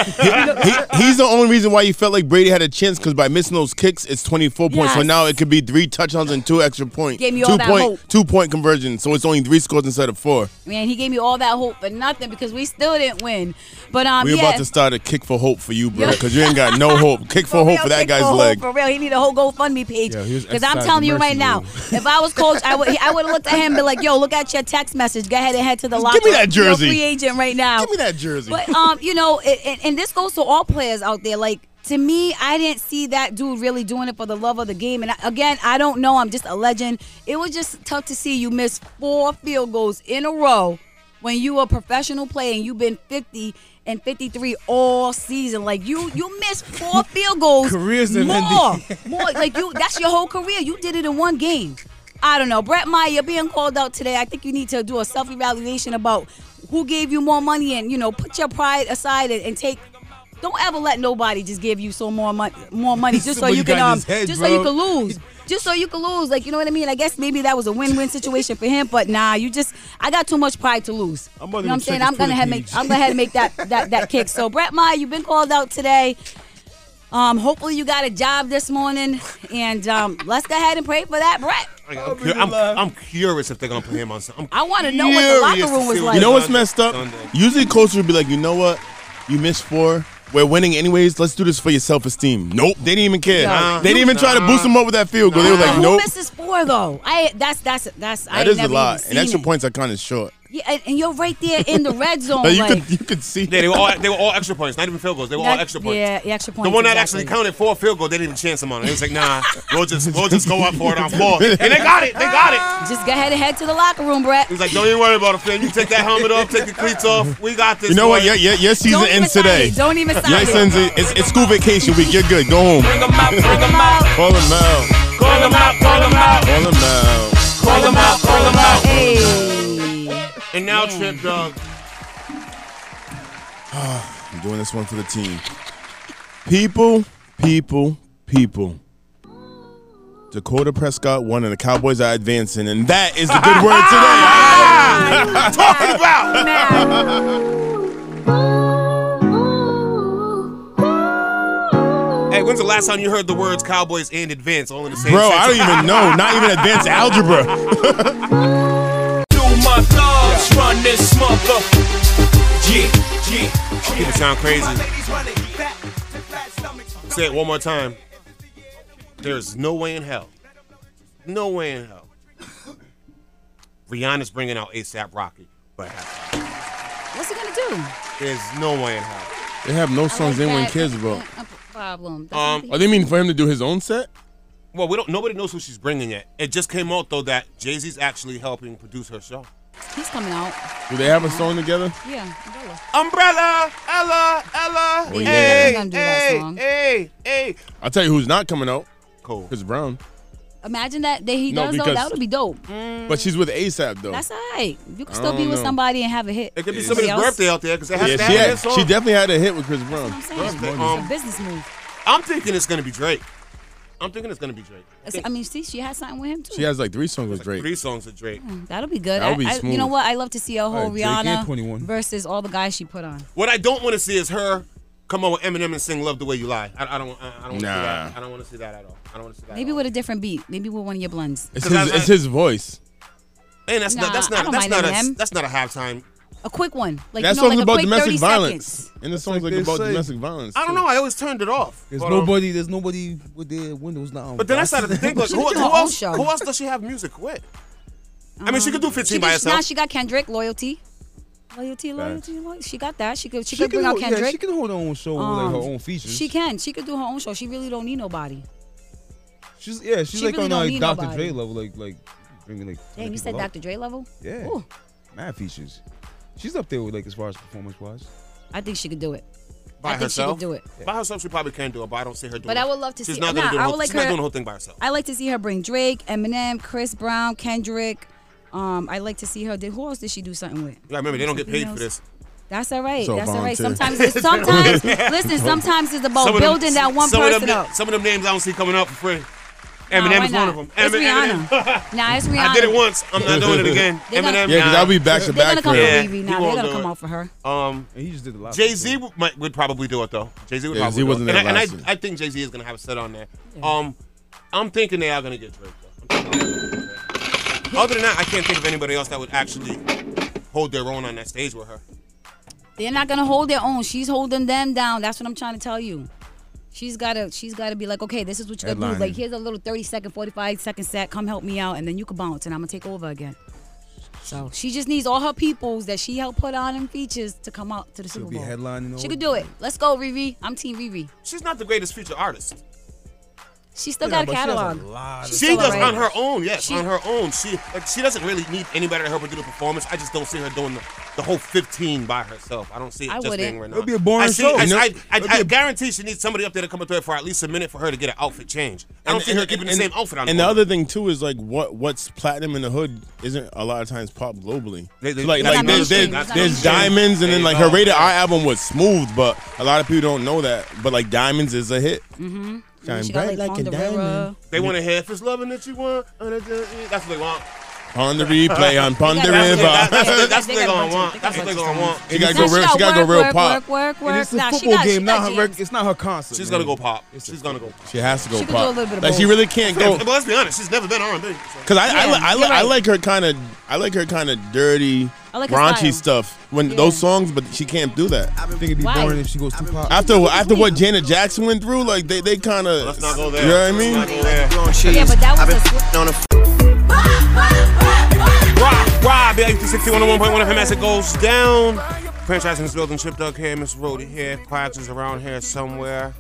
he, he's the only reason why you felt like Brady had a chance because by missing those kicks, it's 24 points. So now it could be three touchdowns and two extra points. Gave me two all that point, hope. Two point conversion. So it's only three scores instead of four. Man, he gave me all that hope for nothing because we still didn't win. But um, We're yeah. about to start a kick for hope for you, bro, because you ain't got no hope. Kick for, hope real, for that guy's for hope, leg. For real, he need a whole GoFundMe page. Yeah, Because I'm telling you mercy right now, if I was coach, I would I would have looked at him and be like, "Yo, look at your text message. Go ahead and head to the locker. give me that You're a jersey. free agent right now. Give me that jersey. But um, you know, it, and, and this goes to all players out there. Like to me, I didn't see that dude really doing it for the love of the game. And I, again, I don't know. I'm just a legend. It was just tough to see you miss four field goals in a row when you were a professional player and you've been 50 and 53 all season. Like you, you missed four field goals. Careers more, more. Like you, that's your whole career. You did it in one game. I don't know. Brett Maher, you're being called out today. I think you need to do a self evaluation about who gave you more money and, you know, put your pride aside and, and take. Don't ever let nobody just give you so more money, more money just so you can um, head, just so you can lose, just so you can lose. Like you know what I mean? I guess maybe that was a win-win situation for him, but nah, you just I got too much pride to lose. I'm you know what I'm saying? I'm gonna have make. I'm gonna have to make that that that kick. So Brett Maher, you've been called out today. Um, hopefully you got a job this morning, and um, let's go ahead and pray for that, Brett. I'm, cu- I'm, I'm curious if they're gonna put him on. some- I'm I want to know what the locker room was like. You know what's messed up? Sunday. Usually coaches would be like, you know what? You missed four. we're winning anyways. Let's do this for your self esteem. Nope, they didn't even care. Nah. they didn't even try to boost them up with that field goal. They were like, Who nope. misses four though? I that's that's that's I That ain't is a lot, and extra it. points are kind of short. Yeah, and, and you're right there in the red zone. You like, could you could see. Yeah, they were all they were all extra points, not even field goals. They were all extra points. Yeah, extra points. The one that exactly. actually counted for a field goal, they didn't even chance him on it. It was like, nah, we'll just we'll just go up for it on four. And they got it. They got it. Just go ahead and head to the locker room, Brett. He's like, don't even worry about it, fam. You take that helmet off, take your cleats off. We got this. You know what? boy. Your, your, your season Don't even ends sign today. it. Don't even sign Your it. season it's, it's school vacation week. You're good. Go home. Bring 'em out, bring 'em out. Call him out. Call 'em out, call 'em out. Call him out. Call 'em out, call 'em out. Hey. And now, Trip Dog. I'm doing this one for the team. People, people, people. Dakota Prescott won, and the Cowboys are advancing, and that is the good word today. Ah! Talking about. Hey, when's the last time you heard the words Cowboys and advance all in the same Bro, I don't even know. Not even advanced algebra. Do my thugs run this mother? Yeah, yeah. People sound crazy. Say it one more time. There's no way in hell. No way in hell. Rihanna's bringing out ASAP Rocky, but What's he gonna do? there's no way in hell. They have no songs like anyone that. cares about. Problem. That's Um, not Oh, they mean for him to do his own set? Well, we don't. Nobody knows who she's bringing yet. It just came out though that Jay Z's actually helping produce her show. The- He's coming out. Do they have a song together? Yeah, umbrella. Umbrella, Ella, Ella. Oh, yeah. hey, He's gonna do that hey, song. hey, hey. I'll tell you who's not coming out. Cool. Chris Brown. Imagine that that he No, does though. because- That would be dope. But she's with ASAP though. That's all right. You can I still be don't with know. somebody and have a hit. It could be Somebody somebody's else. birthday out there because it has yeah, to she, have had, that song. she definitely had a hit with Chris Brown. I'm saying. Birthday, It's um, a business move. I'm thinking it's gonna be Drake. I'm thinking it's gonna be Drake. I think I mean, see, she has something with him too. She has like three songs with Drake. three songs with Drake. Hmm, that'll be good. That would be I, I- you know what? I love to see a whole Drake and Rihanna 21. versus all the guys she put on. What I don't want to see is her come on with Eminem and sing "Love the Way You Lie." I, I don't. I, I don't want to see that. I don't want to see that at all. I don't want to see that. Maybe at all. with a different beat. Maybe with one of your blends. It's 'Cause his, I- it's his voice. And that's not. That's Nah, I not. don't That's mind not. A, Eminem. that's not a halftime. A quick one. Like that you know, song's like about domestic violence. seconds. And the song's like like, about say. domestic violence. I don't know. I always turned it off. There's But, um, nobody. There's nobody with their windows now. But then I started to think, like, She who, who else? Who else does she have music with? I mean, she could do 15 by herself. Now she got Kendrick, loyalty. Loyalty, loyalty, loyalty. She got that. She could she, She could can bring out hold- yeah, Kendrick. she can hold her own show with Um, like her own features. She can. She could do her own show. She really don't need nobody. She's yeah. She's She like really on don't like need Dr. nobody. Dre level, like like bringing like. Damn, you said up. Dr. Dre level? Yeah. Ooh, Mad features. She's up there with like as far as performance wise. I think she could do it. by I think she herself. could do it. By herself, she probably can do it, but I don't see her doing But it. I would love to she's see- Not nah, gonna do the I whole, would like she's not her- doing the whole thing by herself. I like to see her bring Drake, Eminem, Chris Brown, Kendrick. Um, I like to see her. Did who else did she do something with? Yeah, remember they don't get paid for this. That's all right. It's all That's all right. Sometimes, it's, sometimes, listen. Sometimes it's about Some of them- building that one some of person them, up. Some of them names I don't see coming up for free. Nah, Eminem why is one of them. It's Eminem- Rihanna. Nah, it's Rihanna. I did it once. I'm not doing it again. They gonna- Eminem. Yeah, because nah. I'll be back to back. They're gonna come him. for Riri he now. They're gonna come it. out for her. Um, And he just did a lot. Jay Z would, would probably do it though. Jay Z would Yeah, probably Z wasn't it. there And, I, last and. I, I think Jay Z is gonna have a set on there. Um, I'm thinking they are gonna get Drake. I'm thinking they're gonna get Drake. Other than that, I can't think of anybody else that would actually hold their own on that stage with her. They're not gonna hold their own. She's holding them down. That's what I'm trying to tell you. She's gotta she's gotta be like, okay, this is what you're gonna do. Like here's a little 30 second, 45 second set. Come help me out, and then you can bounce, and I'm gonna take over again. So she just needs all her peoples that she helped put on in features to come out to the She'll Super be Bowl. headlining. She could do it. Let's go, Riri. I'm Team Riri. She's not the greatest feature artist. She still Yeah, got a but she a catalog. lot She does alright. on her own, yes, She- on her own. She like she doesn't really need anybody to help her do the performance. I just don't see her doing the, the whole 15 by herself. I don't see it I just wouldn't. being Renee. It'll be a boring I see, show. I, You know? I, I, It'll I be a- guarantee she needs somebody up there to come up to her for at least a minute for her to get an outfit change. I don't see her keeping the same outfit on. And the all other thing too is like what what's platinum in the hood isn't a lot of times pop globally. They- they- So, like like not there's there's, there's diamonds and then like her go. rated R album was smooth, but a lot of people don't know that. But like diamonds is a hit. Mm-hmm. Shine She bright like, like a Ponderosa. diamond. They want to hear if loving that you want. That's what they want. On the replay, on Pon the That's, River. that's, that's, that's what they got a gonna want. That's what they bunch gonna want. She gotta go real. She gotta go real work, pop. Work, work, And work. it's a football got, game, not her. It's not her concert. She's gonna go pop. She's gonna go. She has to go She could do a pop. little bit of like she really can't go. but let's be honest, she's never been R&B. Cause I, I, Yeah, I, I like her kind of I like her kind of dirty, I like her raunchy stuff when Yeah. those songs, but she can't do that. I think it'd be Why? boring if she goes too pop. After after what Janet Jackson went through, like they they kind of Let's not go there. You know what I Let's mean? not go there. Yeah, but that was a Rob, Rob, yeah, 61 1.1 FM as it goes down. Franchising is building Chip Dog here, Miss Rhodey here, Quags is around here somewhere.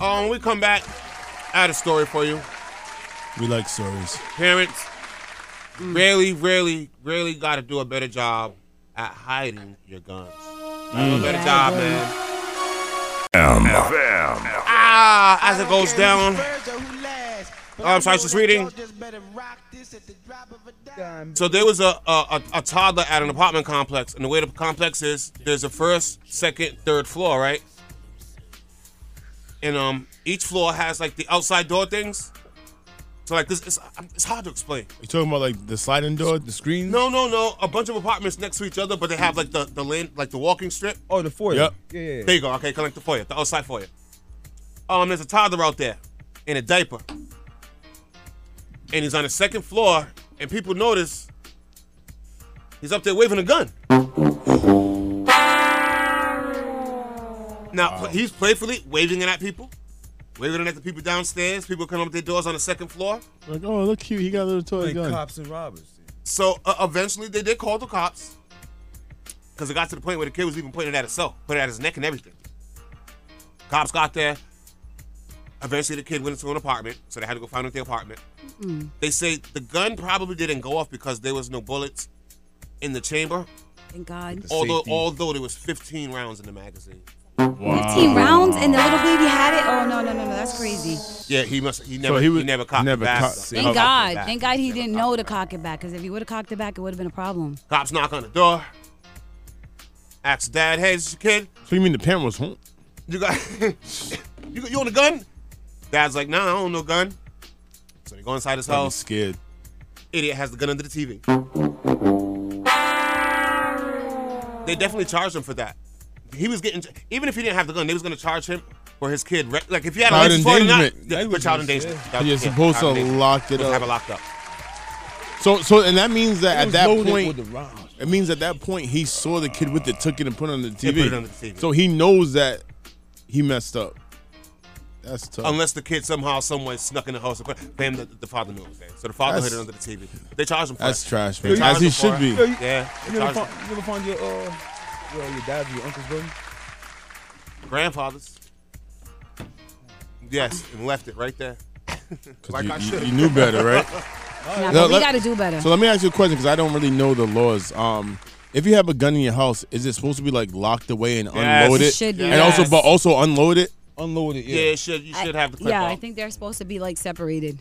Um, when we come back, I had a story for you. We like stories. Parents really, really, really got to do a better job at hiding your guns. Gotta do a better job, man. FM. Ah, as it goes down. Oh, I'm sorry, just reading. So there was a, a a a toddler at an apartment complex, and the way the complex is, there's a first, second, third floor, right? And um, each floor has like the outside door things. So like this, it's, it's hard to explain. You talking about like the sliding door, the screen? No, no, no. A bunch of apartments next to each other, but they have like the the lane, like the walking strip. Oh, the foyer. Yep. Yeah, yeah, yeah. There you go. Okay, collect the foyer, the outside foyer. Um, there's a toddler out there in a diaper, and he's on the second floor, and people notice he's up there waving a gun. Now he's playfully waving it at people, waving it at the people downstairs. People come up their doors on the second floor. Like, oh, look cute. He got a little toy Like gun. cops and robbers. So uh, eventually they did call the cops because it got to the point where the kid was even pointing at himself, putting it at his neck and everything. Cops got there. Eventually the kid went into an apartment, so they had to go find him at the apartment. They say the gun probably didn't go off because there was no bullets in the chamber. Thank God. Although safety. although there was 15 rounds in the magazine. Wow. 15 rounds and the little baby had it. Oh no no no no, that's crazy. Yeah, he must. He never. he he, was- never cocked never it back. cocked- He Thank never God. back. Thank God he Never didn't know it to back. cock it back. Because if he would have cocked it back, it would have been a problem. Cops knock on the door. Ask dad, "Hey, is this your kid? So you mean the parent was home? You got you, got- you own a gun?" Dad's like, "Nah, I don't own no gun." So they go inside his I'm house. scared. Idiot has the gun under the TV. They definitely charged him for that. He was getting even if he didn't have the gun, they was gonna charge him for his kid. re- Like if he had a Child license for it or not, endangerment. yeah, for child endangerment. But you're supposed to lock it up. Have it up. locked up. So so and that means that at that point with the rounds. it means at that point he saw the kid with it, took it and put it on the TV. put it on the TV. So he knows that he messed up. That's tough. Unless the kid somehow, someway snuck in the house. Bam, the, the father knew it was there. So the father That's- hit it under the TV. They charged him for That's it. trash, They man. As he should it. be. Yo, you, Yeah. they you, ever charged find, you ever find your uh, your, your dad's or your uncle's gun? grandfathers. Yes, and left it right there. 'Cause like you, I you- should. you knew better, right? Nah, No, but we let- got to do better. So let me ask you a question because I don't really know the laws. Um, if you have a gun in your house, is it supposed to be like locked away and Yes. unload It it? should be. And also, Yes. but also unload it. Unload it, Yeah, yeah. it should. You I- should have the clip yeah, off. I think they're supposed to be like separated.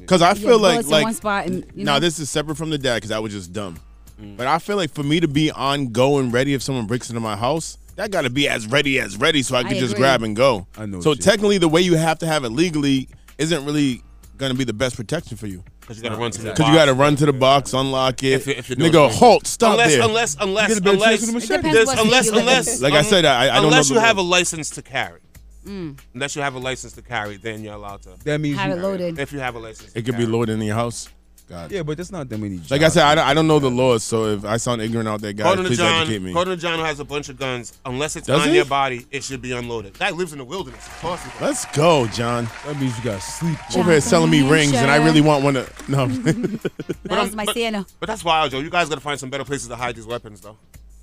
Because I Yeah, feel like bullets in like one spot and you now this is separate from the dad because I was just dumb. Mm. But I feel like for me to be on go and ready if someone breaks into my house, that got to be as ready as ready so I I could just agree. grab and go. I know So technically, the way you have to have it legally isn't really going to be the best protection for you. Because you got to run to the Because you got to run to the box, unlock it. If you- if you're doing go, it. halt, stop unless, there. unless, unless, get a better unless, with a machete. It depends there's- what unless, state you live in. unless, Like I said, I- I don't know unless the you have a laws. license to carry. Mm. Unless you have a license to carry, then you're allowed to. That means Have you, it loaded. If you have a license, to it could be carry. loaded in your house. God. Yeah, but that's not that many. Like I said, I don't, I don't know the laws, so if I sound ignorant out there, guys, According to please John, educate me. according to John, who has a bunch of guns, unless it's Does on he? your body, it should be unloaded. That lives in the wilderness. Of course he does. Let's go, John. that means you got to sleep. Over here selling me rings, and I really want one to. No. That was I'm- my but, Santa. but that's wild, Joe. You guys got to find some better places to hide these weapons, though.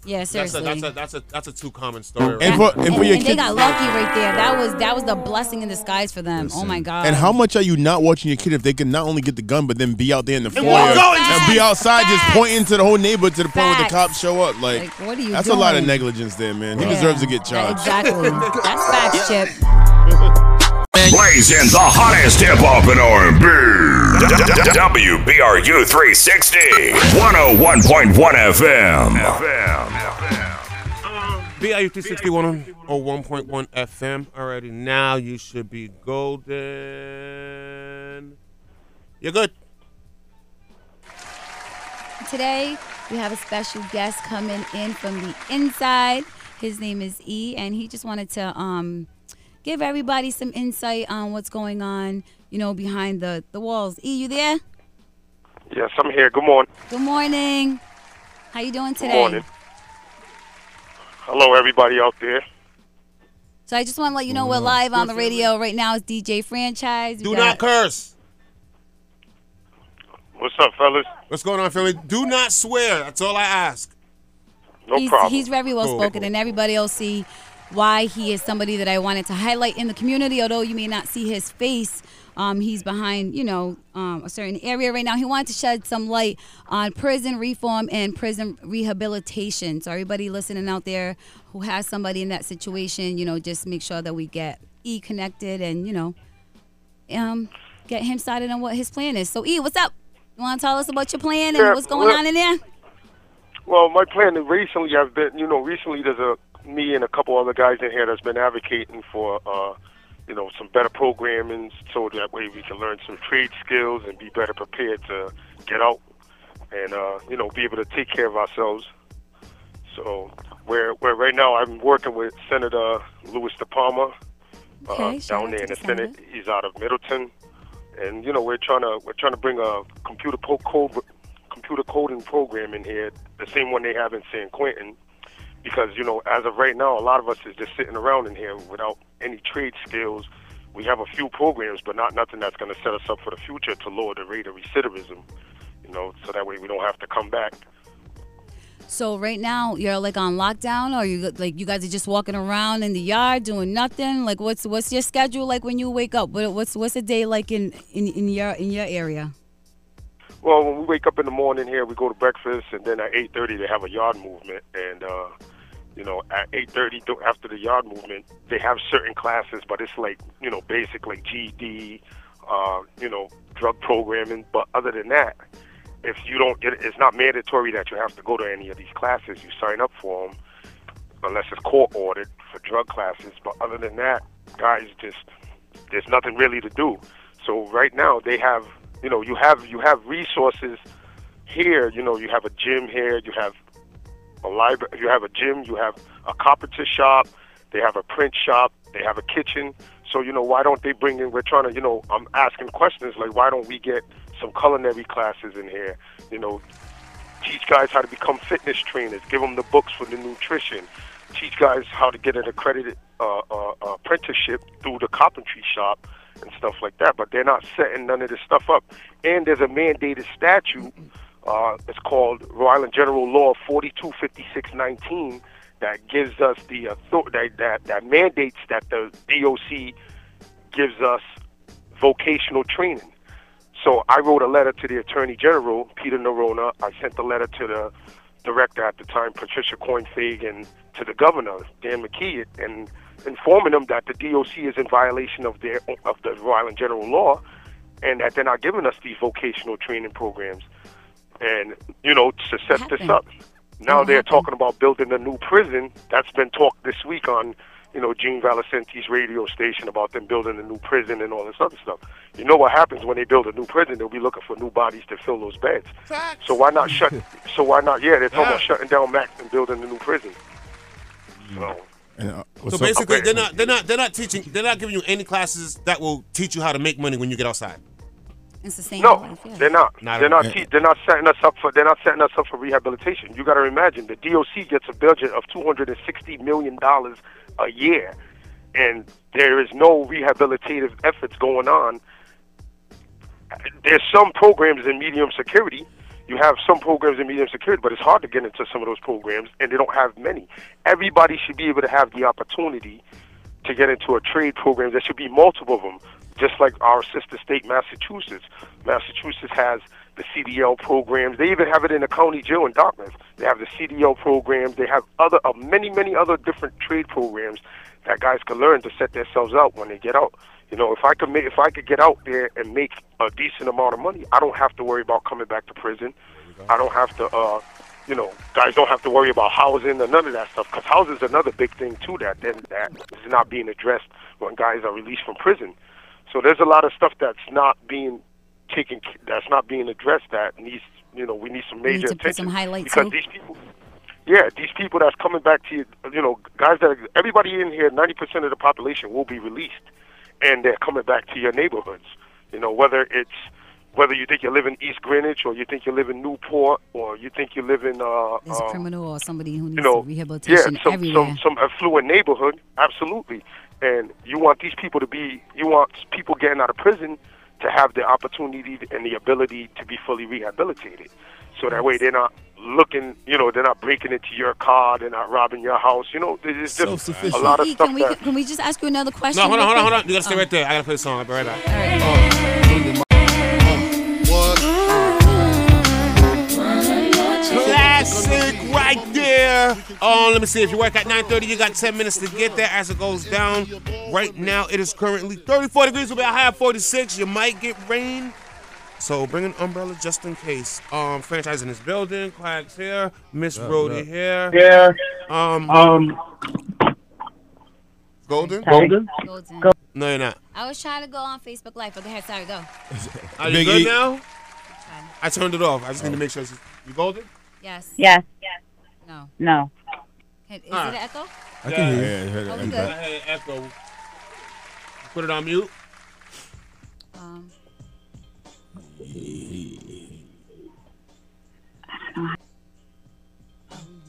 Yeah, That's a, seriously. that's a that's a that's a too common story. And for- and for your they kids- got lucky right there. That was that was the blessing in disguise for them. Oh my god. and how much are you not watching your kid if they can not only get the gun, but then be out there in the foyer walk and and be outside just pointing to the whole neighborhood to the point where the cops show up? Like, Like, what are you that's a lot of negligence there, man. He Yeah. deserves to get charged. Exactly. That's facts, Chip. Blazing the hottest hip hop in R&B. WBRU 360, 101.1 FM. BIU 361 on 1.1 FM. Alrighty, now you should be golden. You're good. today we have a special guest coming in from the inside. His name is E, and he just wanted to um, give everybody some insight on what's going on, you know, behind the, the walls. E, you there? Yes, I'm here. Good morning. Good morning. How you doing today? Good morning. Hello, everybody out there. So I just want to let you know we're mm-hmm. live on the radio right now. It's DJ Franchise. We Do got- not curse. What's up, fellas? What's going on, family? Do not swear. That's all I ask. No he's, problem. He's very well Cool. spoken, and everybody will see why he is somebody that I wanted to highlight in the community. Although you may not see his face, um, he's behind you know um, a certain area right now. He wanted to shed some light on prison reform and prison rehabilitation. So everybody listening out there who has somebody in that situation, you know, just make sure that we get E connected and you know, um, get him started on what his plan is. So E, what's up? You want to tell us about your plan and Yeah, what's going well- on in there? Well, my plan recently I've been, you know, recently there's a me and a couple other guys in here that's been advocating for, uh, you know, some better programming so that way we can learn some trade skills and be better prepared to get out and, uh, you know, be able to take care of ourselves. So, where where right now I'm working with Senator Louis DiPalma uh, Okay, shout down there in the the Senate. He's out of Middletown, and you know we're trying to we're trying to bring a computer po- code computer coding program in here, the same one they have in San Quentin, because you know as of right now, a lot of us is just sitting around in here without any trade skills. We have a few programs, but not nothing that's going to set us up for the future to lower the rate of recidivism. You know, so that way we don't have to come back. So right now you're like on lockdown, or you like you guys are just walking around in the yard doing nothing. Like what's what's your schedule like when you wake up? What, what's what's a day like in, in in your in your area? Well, when we wake up in the morning here, we go to breakfast, and then at 8:30 they have a yard movement, and uh, you know at 8.30 after the yard movement, they have certain classes, but it's like you know basic like GED, uh, you know drug programming. But other than that, if you don't get it, it's not mandatory that you have to go to any of these classes. You sign up for them unless it's court ordered for drug classes. But other than that, guys, just there's nothing really to do. So right now they have, you know, you have you have resources here. You know, you have a gym here. You have a library. You have a gym. You have a carpenter shop. They have a print shop. They have a kitchen. So you know, why don't they bring in? We're trying to, you know, I'm asking questions like, why don't we get some culinary classes in here? You know, teach guys how to become fitness trainers. Give them the books for the nutrition. Teach guys how to get an accredited uh, uh, apprenticeship through the carpentry shop and stuff like that. But they're not setting none of this stuff up. And there's a mandated statute. Uh, it's called Rhode Island General Law 425619 that gives us the author- that, that that mandates that the DOC gives us vocational training. So I wrote a letter to the Attorney General, Peter Neronha. I sent the letter to the director at the time, Patricia Coyne-Fague, and to the governor, Dan McKee, and informing them that the DOC is in violation of their of the Rhode Island General Law, and that they're not giving us these vocational training programs. And you know, to set this up, now they're talking about building a new prison. That's been talked this week on, you know, Gene Valicenti's radio station about them building a new prison and all this other stuff. You know what happens when they build a new prison? They'll be looking for new bodies to fill those beds. So why not shut? so why not? Yeah, they're talking about shutting down Max and building a new prison. So, And, uh, So what's up? basically, they're not they're not they're not teaching they're not giving you any classes that will teach you how to make money when you get outside. It's the same. no, they're not. Not they're not. Te- they're not setting us up for. They're not setting us up for rehabilitation. You got to imagine the DOC gets a budget of two hundred and sixty million dollars a year, and there is no rehabilitative efforts going on. There's some programs in medium security. You have some programs in medium security, but it's hard to get into some of those programs, and they don't have many. Everybody should be able to have the opportunity to get into a trade program. There should be multiple of them, just like our sister state, Massachusetts. Massachusetts has the CDL programs. They even have it in the county jail in Dartmouth. They have the CDL programs. They have other uh, many, many other different trade programs that guys can learn to set themselves out when they get out. You know, if I could make, if I could get out there and make a decent amount of money, I don't have to worry about coming back to prison. I don't have to, uh, you know, guys don't have to worry about housing or none of that stuff. Because housing is another big thing too that then that is not being addressed when guys are released from prison. So there's a lot of stuff that's not being taken, that's not being addressed. That needs, you know, we need some need major to put attention some highlights because too. these people, yeah, these people that's coming back to you, you know, guys that are, everybody in here, ninety percent of the population will be released, and they're coming back to your neighborhoods. You know, whether it's whether you think you live in East Greenwich or you think you live in Newport or you think you live in uh, There's a um, criminal or somebody who needs you know, rehabilitation yeah, some, everywhere. some some affluent neighborhood, absolutely. And you want these people to be, you want people getting out of prison to have the opportunity and the ability to be fully rehabilitated. So that way they're not looking, you know, they're not breaking into your car, they're not robbing your house. You know, there's just a lot of E, stuff can we that. can we just ask you another question? No, hold on, real hold on, hold on. You gotta stay Oh. right there. I gotta play the song. I'll be right back. Oh. There. Oh, let me see. If you work at 9:30, you got 10 minutes to get there as it goes down. Right now, it is currently 34 degrees. Will be a high of 46. You might get rain. So bring an umbrella just in case. Um, franchise in this building. Quags here. Miss Yeah, Brody yeah. here. Here. Um. Um. Golden. Golden? Golden. No, you're not. I was trying to go on Facebook Live, but go ahead. Sorry, go. Are you Big good E. now? I turned it off. I just need to make sure. You golden? Yes. Yes. Yes. No. No. Is Alright. it an echo? I can hear Yeah, you. I heard Oh, it. I heard it echo. Put it on mute. Um,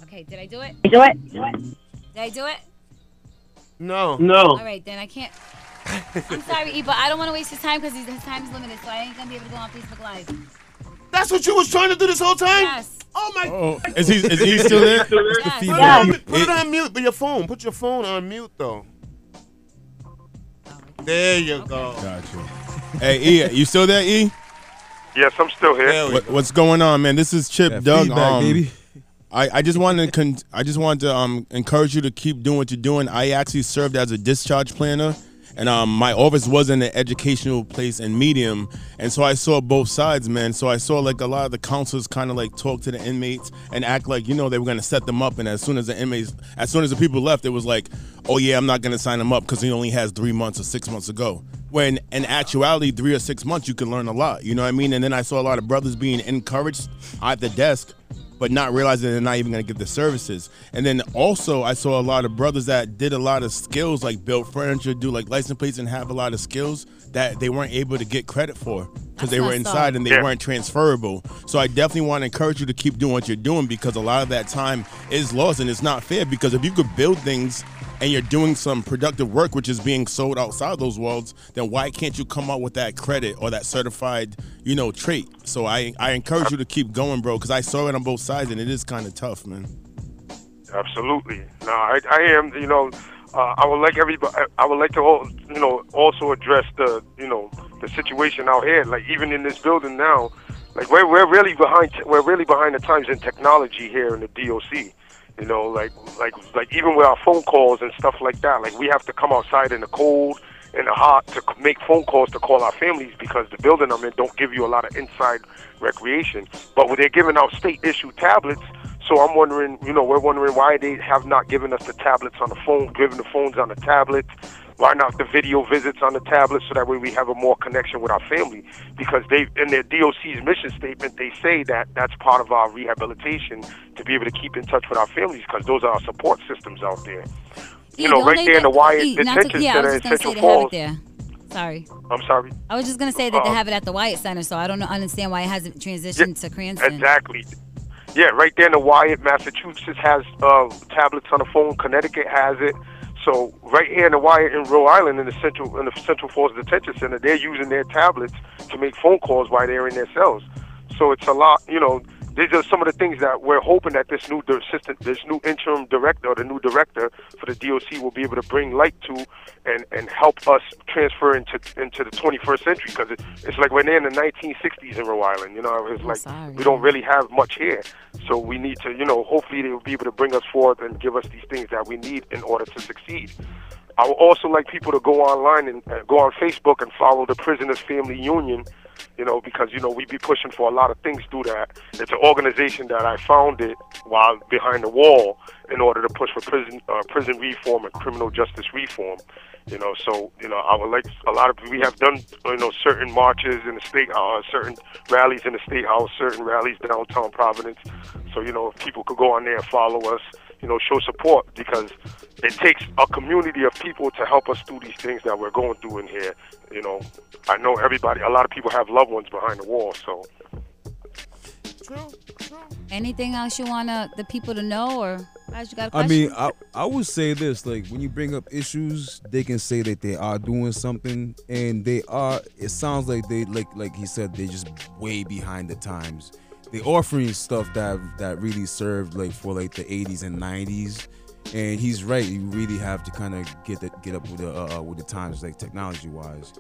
okay, did I do it? Do it. Do it. Did I do it? No. No. All right, then I can't. I'm sorry, E, but I don't want to waste his time because his time is limited, so I ain't gonna be able to go on Facebook Live. That's what you was trying to do this whole time? Yes. Oh my. Oh, is he is he still there? Yes. Put, it on, mute- put it on mute, but your phone. Put your phone on mute though. There you go. Gotcha. Hey E, you still there, E? Yes, I'm still here. What, what's going on, man? This is Chip That Doug. feedback, um, baby. I, I just wanted to con- I just wanted to um encourage you to keep doing what you're doing. I actually served as a discharge planner, and um my office was in an educational place and medium, and so I saw both sides, man. So I saw like a lot of the counselors kind of like talk to the inmates and act like you know they were gonna set them up, and as soon as the inmates, as soon as the people left, it was like, oh yeah, I'm not gonna sign him up because he only has three months or six months to go. When in actuality, three or six months, you can learn a lot. You know what I mean? And then I saw a lot of brothers being encouraged at the desk but not realizing they're not even going to get the services. And then also, I saw a lot of brothers that did a lot of skills, like build furniture, do like license plates, and have a lot of skills that they weren't able to get credit for because they were messed up. inside and they Yeah. weren't transferable. So I definitely want to encourage you to keep doing what you're doing because a lot of that time is lost and it's not fair. Because if you could build things and you're doing some productive work, which is being sold outside those walls, then why can't you come out with that credit or that certified, you know, trait? So I I encourage you to keep going, bro, because I saw it on both sides and it is kind of tough, man. Absolutely. No, I, I am. You know, uh, I would like everybody. I would like to, al- you know, also address the, you know, the situation out here. Like even in this building now, like we're we're really behind. We're really behind the times in technology here in the DOC. You know, like like like even with our phone calls and stuff like that. Like we have to come outside in the cold and the hot to make phone calls to call our families because the building I'm in don't give you a lot of inside recreation. But they're giving out state issued tablets, so I'm wondering, you know, we're wondering why they have not given us the tablets on the phone, given the phones on the tablet. Why not the video visits on the tablet so that way we have a more connection with our family? Because they, in their DOC's mission statement, they say that that's part of our rehabilitation to be able to keep in touch with our families because those are our support systems out there. You E, know, right there in the Wyatt not to- Detention yeah, Center in Central have it Falls. there. Sorry. I'm sorry. I was just gonna say that they Uh-oh. have it at the Wyatt Center, so I don't know, understand why it hasn't transitioned to Cranston. Exactly. Yeah, right there in the Wyatt, Massachusetts has uh, tablets on the phone. Connecticut has it. So right here in the Wyatt in Rhode Island, in the central in the Central Falls Detention Center, they're using their tablets to make phone calls while they're in their cells. So it's a lot. You know, these are some of the things that we're hoping that this new assistant, this new interim director, or the new director for the DOC will be able to bring light to and and help us transfer into into the 21st century because it, it's like we're in the 1960s in Rhode Island. You know, it's like we don't really have much here, so we need to, you know, hopefully they will be able to bring us forth and give us these things that we need in order to succeed. I would also like people to go online and uh, go on Facebook and follow the Prisoners Family Union, you know, because you know we be pushing for a lot of things through that. It's an organization that I founded while behind the wall in order to push for prison uh, prison reform and criminal justice reform. You know, so you know, I would like a lot of we have done you know certain marches in the state, uh, certain rallies in the state house, certain rallies downtown Providence. So you know, if people could go on there and follow us, you know, show support because it takes a community of people to help us through these things that we're going through in here. You know, I know everybody, a lot of people have loved ones behind the wall, so Anything else you want to the people to know, or guys, you got a I question? mean, I, I would say this: like when you bring up issues, they can say that they are doing something, and they are. It sounds like they like like he said they're just way behind the times. They offering stuff that that really served like for like the 80s and 90s, and he's right. You really have to kind of get the, get up with the uh, with the times, like technology wise,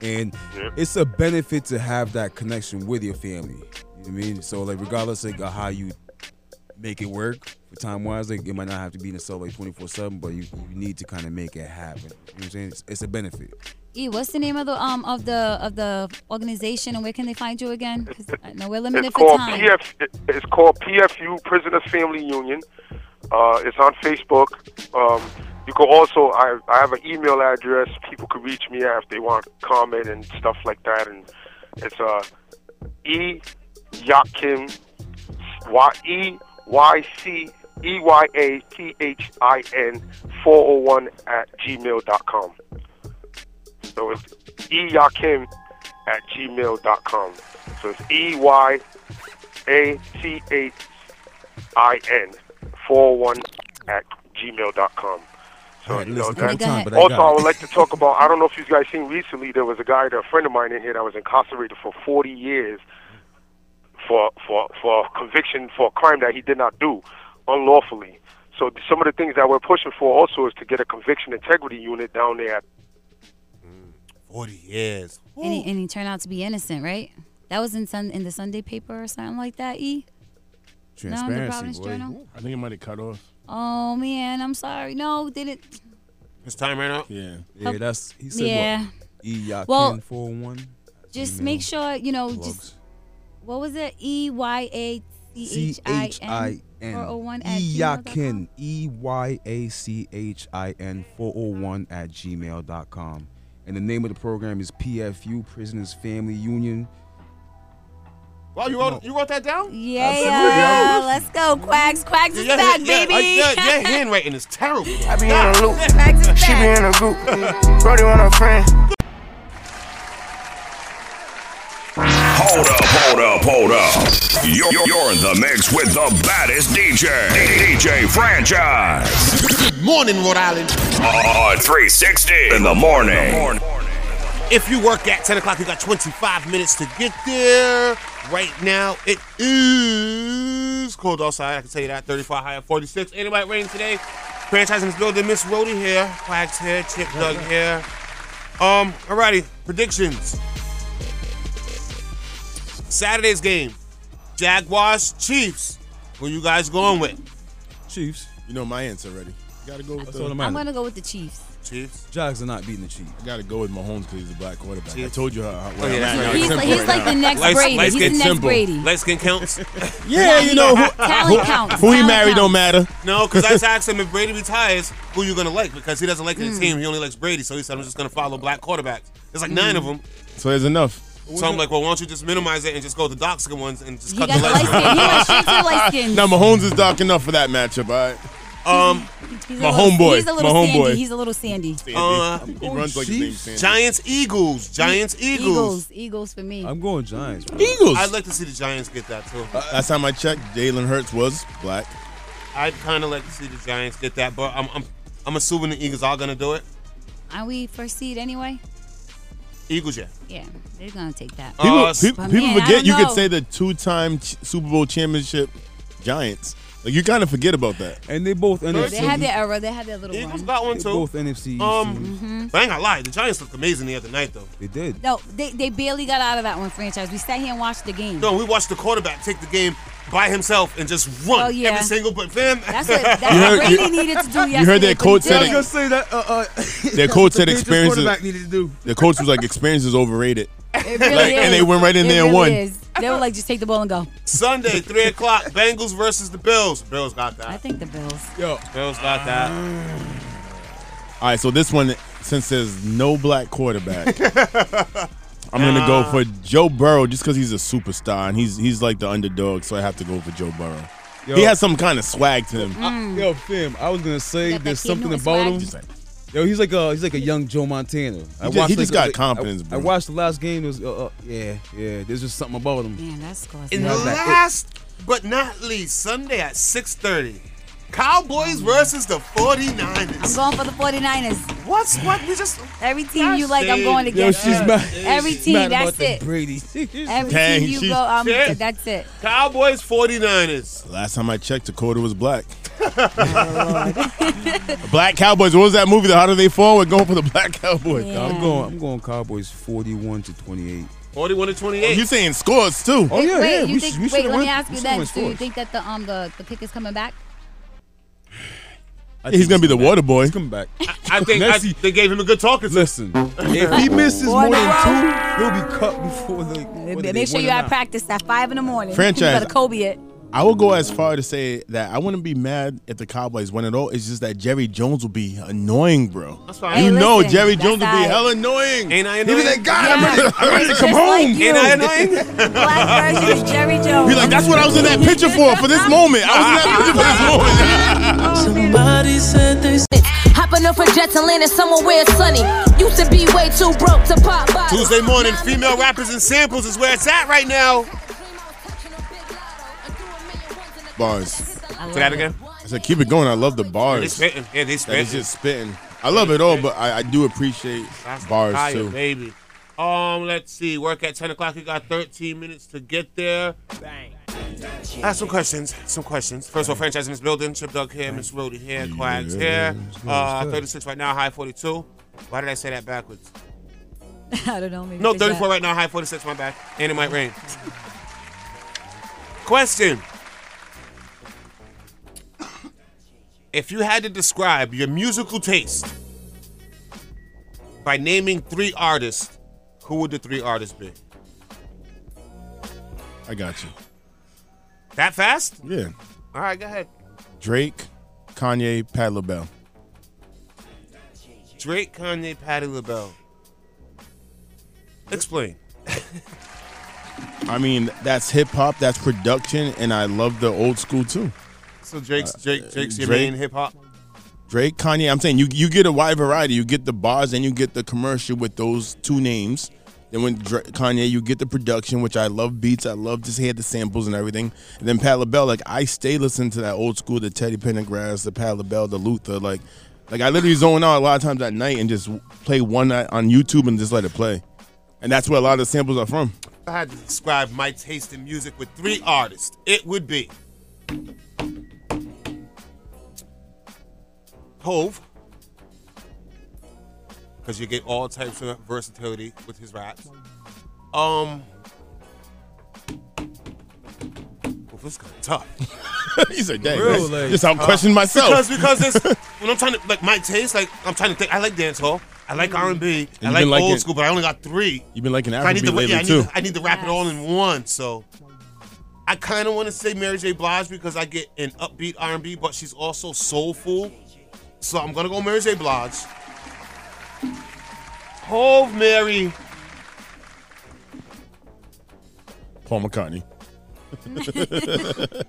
and it's a benefit to have that connection with your family. You know what I mean? So like regardless like of how you make it work for time wise. Like it might not have to be in the cell like twenty four seven, but you, you need to kind of make it happen. You know what I'm saying? It's, it's a benefit. E, what's the name of the um of the of the organization, and where can they find you again? I know we're limited it's for called time. PF. it- It's called PFU Prisoners Family Union. Uh, it's on Facebook. Um, you can also I I have an email address. People can reach me if they want comment and stuff like that. And it's uh E Yakim Y E Y C E Y A T H I N four oh one at gmail dot com. So it's E Yakim at gmail dot com. So it's E Y A T H I N four one at gmail dot com. So Alright, you know, listen, couple that- times, but I also I would like to talk about I don't know if you guys seen recently there was a guy, a friend of mine in here that was incarcerated for forty years for for for conviction for a crime that he did not do unlawfully. So some of the things that we're pushing for also is to get a conviction integrity unit down there at Forty years. And he, and he turned out to be innocent, right? That was in sun in the Sunday paper or something like that. E. No, the Providence Journal. I think it might have cut off. Oh man, I'm sorry. No, did it? His time ran out. Yeah. Yeah, that's he said Yeah. what? E Yakin Well, four one. Just make sure you know. Just what was it? E Y A C C H I H I N N. four oh one at E gmail.com. Yakin. E Y A C H I N four oh one at gmail.com. And the name of the program is PFU Prisoners Family Union. Wow, you wrote you wrote that down? Yeah, let's go, Quacks. Quacks is Your back, yeah, baby. uh, yeah, your handwriting is terrible. I be in a loop. Quacks is She be in a group. Brody want a friend. Hold up, hold up, hold up. You're, you're in the mix with the baddest DJ, DJ Franchise. Good morning, Rhode Island. On 360 in the morning. If you work at 10 o'clock, you got 25 minutes to get there. Right now, it is cold outside. I can tell you that. 35 high at 46. Anybody rain today? Franchise in this building. Miss Rhodey here. Quags here. Chip Doug here. Um, alrighty. Predictions. Saturday's game. Jaguars, Chiefs. Who you guys going with? Chiefs. You know my answer already. Gotta go with That's the. all that I'm matters. gonna go with the Chiefs. Chiefs. Jags are not beating the Chiefs. I gotta go with Mahomes because he's a black quarterback. Chiefs. I told you how. how Oh, yeah, I'm that's right. He's, like, he's like the next Light- Brady. light He's skin the next simple. Brady. Light skin counts. Yeah, you know, who, Talent who, counts. who he Talent married don't counts. matter. No, because I just asked him if Brady retires, who you gonna like? Because he doesn't like Mm. team. He only likes Brady. So he said, I'm just gonna follow black quarterbacks. There's like nine of them. So there's enough. So I'm like, well, why don't you just minimize it and just go with the dark skin ones and just He cut got the the light light skin. He went straight to the light skin. Now Mahomes is dark enough for that matchup. All right. Um, He's a my little- homeboy, He's a little my sandy. He's a little sandy. Uh, he runs like his name's Sandy. Giants, Eagles, Giants, Eagles. Eagles. Eagles for me. I'm going Giants. bro. Eagles. I'd like to see the Giants get that too. Last time I checked, Jalen Hurts was black. I'd kind of like to see the Giants get that, but I'm, I'm, I'm assuming the Eagles are gonna do it. Are we first seed anyway? Eagles, yeah. Yeah, they're gonna take that. People, Uh, pe- people man, forget don't you could say the two-time ch- Super Bowl championship Giants. Like you kind of forget about that. And they both NFC. They had their era. They had their little Eagles run. got one they too. both NFC. East Um, teams. but I ain't gonna lie, the Giants looked amazing the other night though. They did. No, they, they barely got out of that one franchise. We sat here and watched the game. No, we watched the quarterback take the game by himself and just run Oh, yeah. every single. But fam, That's what, that's You what heard- Brady needed to do yesterday. you heard that but coach said didn't. it- say that. Uh, uh, Their coach said experiences. Patriots experience. is- quarterback needed to do. The coach was like, experience is overrated. It really Like, is. and they went right in It there and won. is. They were like, just take the ball and go. Sunday, three o'clock, Bengals versus the Bills. Bills got that. I think the Bills. Yo, Bills got that. All right, so this one, since there's no black quarterback, I'm gonna go for Joe Burrow just because he's a superstar and he's he's like the underdog, so I have to go for Joe Burrow. Yo. He has some kind of swag to him. Mm. Yo, fam, I was gonna say Got there's kid something with about him. swag. Yo, he's like a he's like a young Joe Montana. I just- he just got like, confidence, I, bro. I watched the last game. It was uh, uh, yeah, yeah. There's just something about him. Man, that's In the last but not least, Sunday at 6:30, Cowboys versus the 49ers. I'm going for the 49ers. What's what? We just Every team you like, I'm going Yo, against. she's you. mad. Every she's team, mad that's about the it. Brady. Every Dang, team you she's- go, um, Shit. that's it. Cowboys 49ers. Last time I checked, the quarter was black. black Cowboys. What was that movie? The How Do They Fall? We're going for the Black Cowboys. Yeah. I'm going. I'm going Cowboys 41 to 28. 41 to Oh, 28. you saying scores too? Oh yeah, wait, yeah. you we think, should, we wait, let me ask you should've then. So you think that the um the, the kick is coming back? I He's gonna be the coming water boy. He's coming back. I think I, they gave him a good talking. Listen, if he misses more than two, he'll be cut before the. what are they, Make sure you and at nine? practice at five in the morning. Franchise. You gotta Kobe it. I will go as far to say that I wouldn't be mad if the Cowboys win it all. It's just that Jerry Jones will be annoying, bro. That's fine. Hey, you know Jerry Jones will be all right. hella annoying. Ain't I He'll be annoying? like, God, I'm Yeah. ready, I'm ready to come like home. you. Ain't I annoying? Black version of Jerry Jones. Be like, that's what I was in that picture for, for this moment. I was in that picture for this moment. Somebody said they Hopping off a jet to land in somewhere where it's sunny. Used to be way too broke to pop bottles. Tuesday morning, female rappers and samples is where it's at right now. Bars. Say that again. I said, keep it going. I love the They bars. spitting. Yeah, they spitting. is just spitting. I love it all, but I, I do appreciate That's bars fire, too. baby. Um, let's see. Work at 10 o'clock. You got 13 minutes to get there. Bang. I have some questions. Some questions. First of all, franchise in this building. Chip Dog here. Miss Rhodey here. Quags here. Uh, 36 right now. High 42. Why did I say that backwards? I don't know. Maybe No, think that- 34 right now. High 46. My back. And it might rain. Question. If you had to describe your musical taste by naming three artists, who would the three artists be? I got you. That fast? Yeah. All right, go ahead. Drake, Kanye, Pat LaBelle. Drake, Kanye, Patti LaBelle. Explain. I mean, that's hip hop, that's production, and I love the old school too. So Drake's uh, Drake, Drake's your Drake. main hip hop. Drake, Kanye. I'm saying you you get a wide variety. You get the bars and you get the commercial with those two names. Then when Kanye, you get the production, which I love beats. I love just hear the samples and everything. And then Pat LaBelle, like I stay listening to that old school, the Teddy Pendergrass, the Pat LaBelle, the Luther. Like, like I literally zone out a lot of times at night and just play one night on YouTube and just let it play. And that's where a lot of the samples are from. If I had to describe my taste in music with three artists, it would be Hove, because you get all types of versatility with his raps. Um, well, this is kind of tough. he said, "Dang, Real, like, just I'm tough. questioning myself." because because this when I'm trying to like my taste, like I'm trying to think. I like dancehall. I like R and B. I like old school, but I only got three. You've been liking Afrobeat lately yeah, I too. need, to, I need to wrap it all in one. So I kind of want to say Mary J. Blige because I get an upbeat R&B, but she's also soulful. So I'm gonna go Mary J. Blige. Hove Mary. Paul McCartney.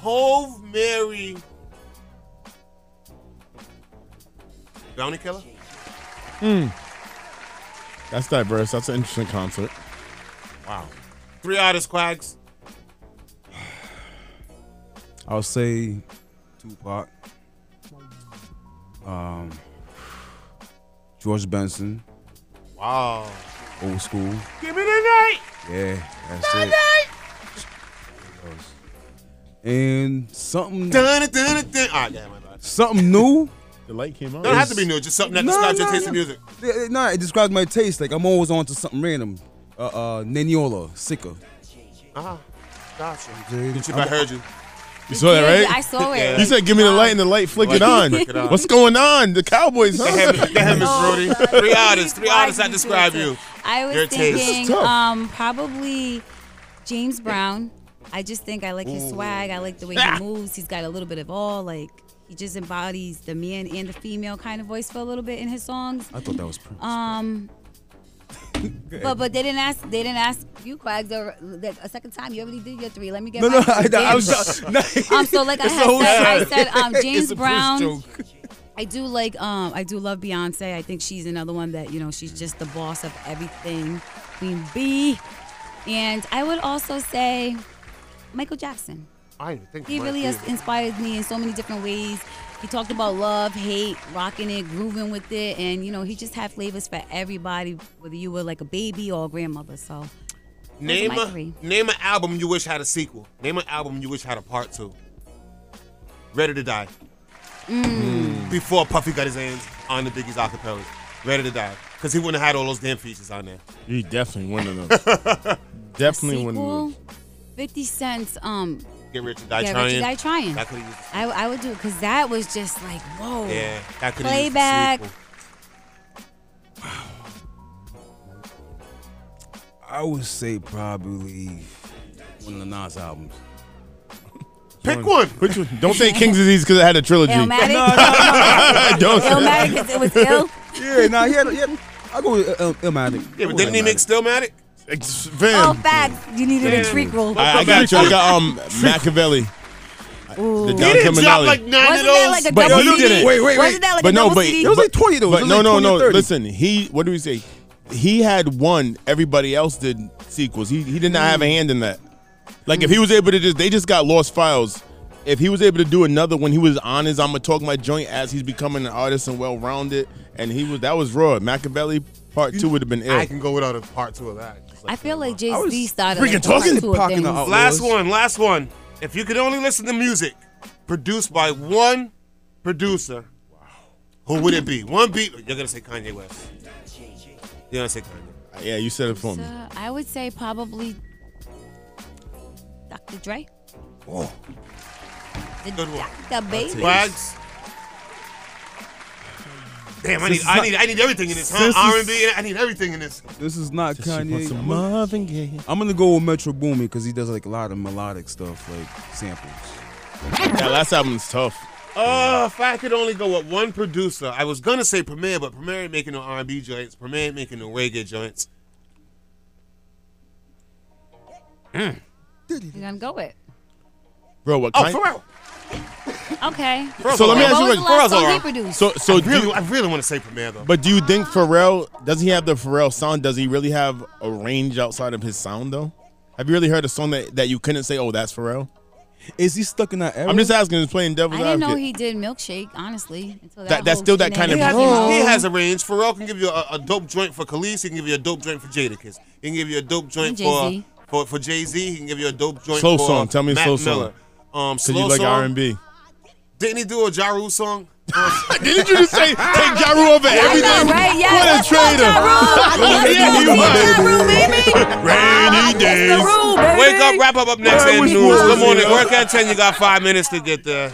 Hove Mary. Bounty Killer. Hmm. That's diverse. That's an interesting concert. Wow. Three artists, Quags. I'll say Tupac. Um, George Benson, Wow. old school. Give me the night. Yeah, that's The it. night. And something, Dun, dun, dun, dun. All right, yeah, something new. The light came on. It don't have to be new. Just something that No, describes your taste no. in music. Yeah, Nah, it describes my taste. Like I'm always on to something random. Uh, uh, Niniola, Sika. Uh-huh. Gotcha. Did you, I heard you. You saw that, right? I saw it. You said, "Give me the light," and the light flickered Light on. flickered on. What's going on? The Cowboys, huh? Go ahead, go ahead, Miss Oh. Brody. Three artists. Three artists that you describe you. I was Your thinking um, probably James Brown. I just think I like his swag. I like the way he moves. He's got a little bit of all like he just embodies the man and the female kind of voice for a little bit in his songs. I thought that was Prince. Um, but but they didn't ask they didn't ask you Quags or like, a second time. You already did your three. Let me get No, my no, I- I dance. was- no. um. So like I It's had said, I said um It's James a Brown. joke. I do like um I do love Beyonce. I think she's another one that you know she's just the boss of everything. Queen B. And I would also say Michael Jackson. I think He really has inspired me in so many different ways. He talked about love, hate, rocking it, grooving with it, and you know he just had flavors for everybody, whether you were like a baby or a grandmother. So Name a three. name an album you wish had a sequel. Name an album you wish had a part two. Ready to Die. Mm. Before Puffy got his hands on the Biggie's acapellas. Ready to Die. Because he wouldn't have had all those damn features on there. He definitely one of them. definitely one of Sequel, them. Fifty Cents. Um, Get Rich or Die Get Trying. Rich or Die Trying. That could've used a I, I would do it because that was just like whoa. Yeah, that could have used a Playback. sequel. I would say probably one of the Nas albums. Pick one. Which one? Don't say King's Disease because it had a trilogy. Illmatic? Don't say Illmatic 'cause it was ill. Yeah, nah, he had, he had I go with uh, Il- Illmatic. Yeah, but didn't he make Stillmatic? Oh, facts. You needed a treat roll. I, I got you. I got um Machiavelli. Ooh. The He Don didn't drop Camminelli. like nine Wasn't of that those. like a But double he CD? didn't. Wait, wait, Wasn't that like but a no, double but CD? It was like 20 of those. But It was no, like no, 20 or no. 30. Listen, he. What do we say? He had one. Everybody else did sequels. He he did not have a hand in that. Like if he was able to just, they just got lost files. If he was able to do another when he was on his, I'm gonna talk my joint as he's becoming an artist and well rounded, and he was that was raw. Machiavelli part two would have been ill. I can go without a part two of that. Just like I feel like Jay Z started freaking like the talking- two of Parking things. the Last one, last one. If you could only listen to music produced by one producer, who would it be? One beat. You're gonna say Kanye West. You're gonna say Kanye. yeah, you said it for me. Uh, I would say probably Dr. Dre. Oh, The Good one. Dr. Baby. Wags. Damn, I need, Since I need, I need everything in this. Huh? R it's- and B. I need everything in this. This is not She Kanye. I'm gonna, Marvin Gaye. I'm gonna go with Metro Boomin because he does like a lot of melodic stuff, like samples. That last album's tough. Oh, if I could only go with one producer, I was gonna say Premier, but Premier ain't making no R and B joints. Premier ain't making no reggae joints. Mm. You're gonna go with. Bro, what Oh, kind? Pharrell. Okay. So let me ask what you was a the question. Pharrell's alright. produced? So, so I do really, you, I really want to say Premier though. but do you think Pharrell does he have the Pharrell sound? Does he really have a range outside of his sound though? Have you really heard a song that, that you couldn't say, oh, that's Pharrell? Is he stuck in that era? I'm just asking, He's playing I devil's didn't know advocate. he did milkshake, honestly. Until that, That- that's whole still that kind of- He has, shenanigans he has a range. Pharrell can give you a, a dope joint for Kelis. He can give you a dope joint for Jadakiss. He can give you a dope joint And for Jay-Z. for for Jay Z. He can give you a dope joint Slow for song. Tell me a Mac slow song. Miller. Um, slow you like song. R&B. Didn't he do a Jaru song? Didn't you just say take Jaru Rule over everything? right? Yeah, what a traitor! Ja Rule. Let's yeah, you Ja are. Rule, baby. Rainy days. Wake up, wrap up up next I in wish news. Good morning. here. Work at ten. You got five minutes to get there.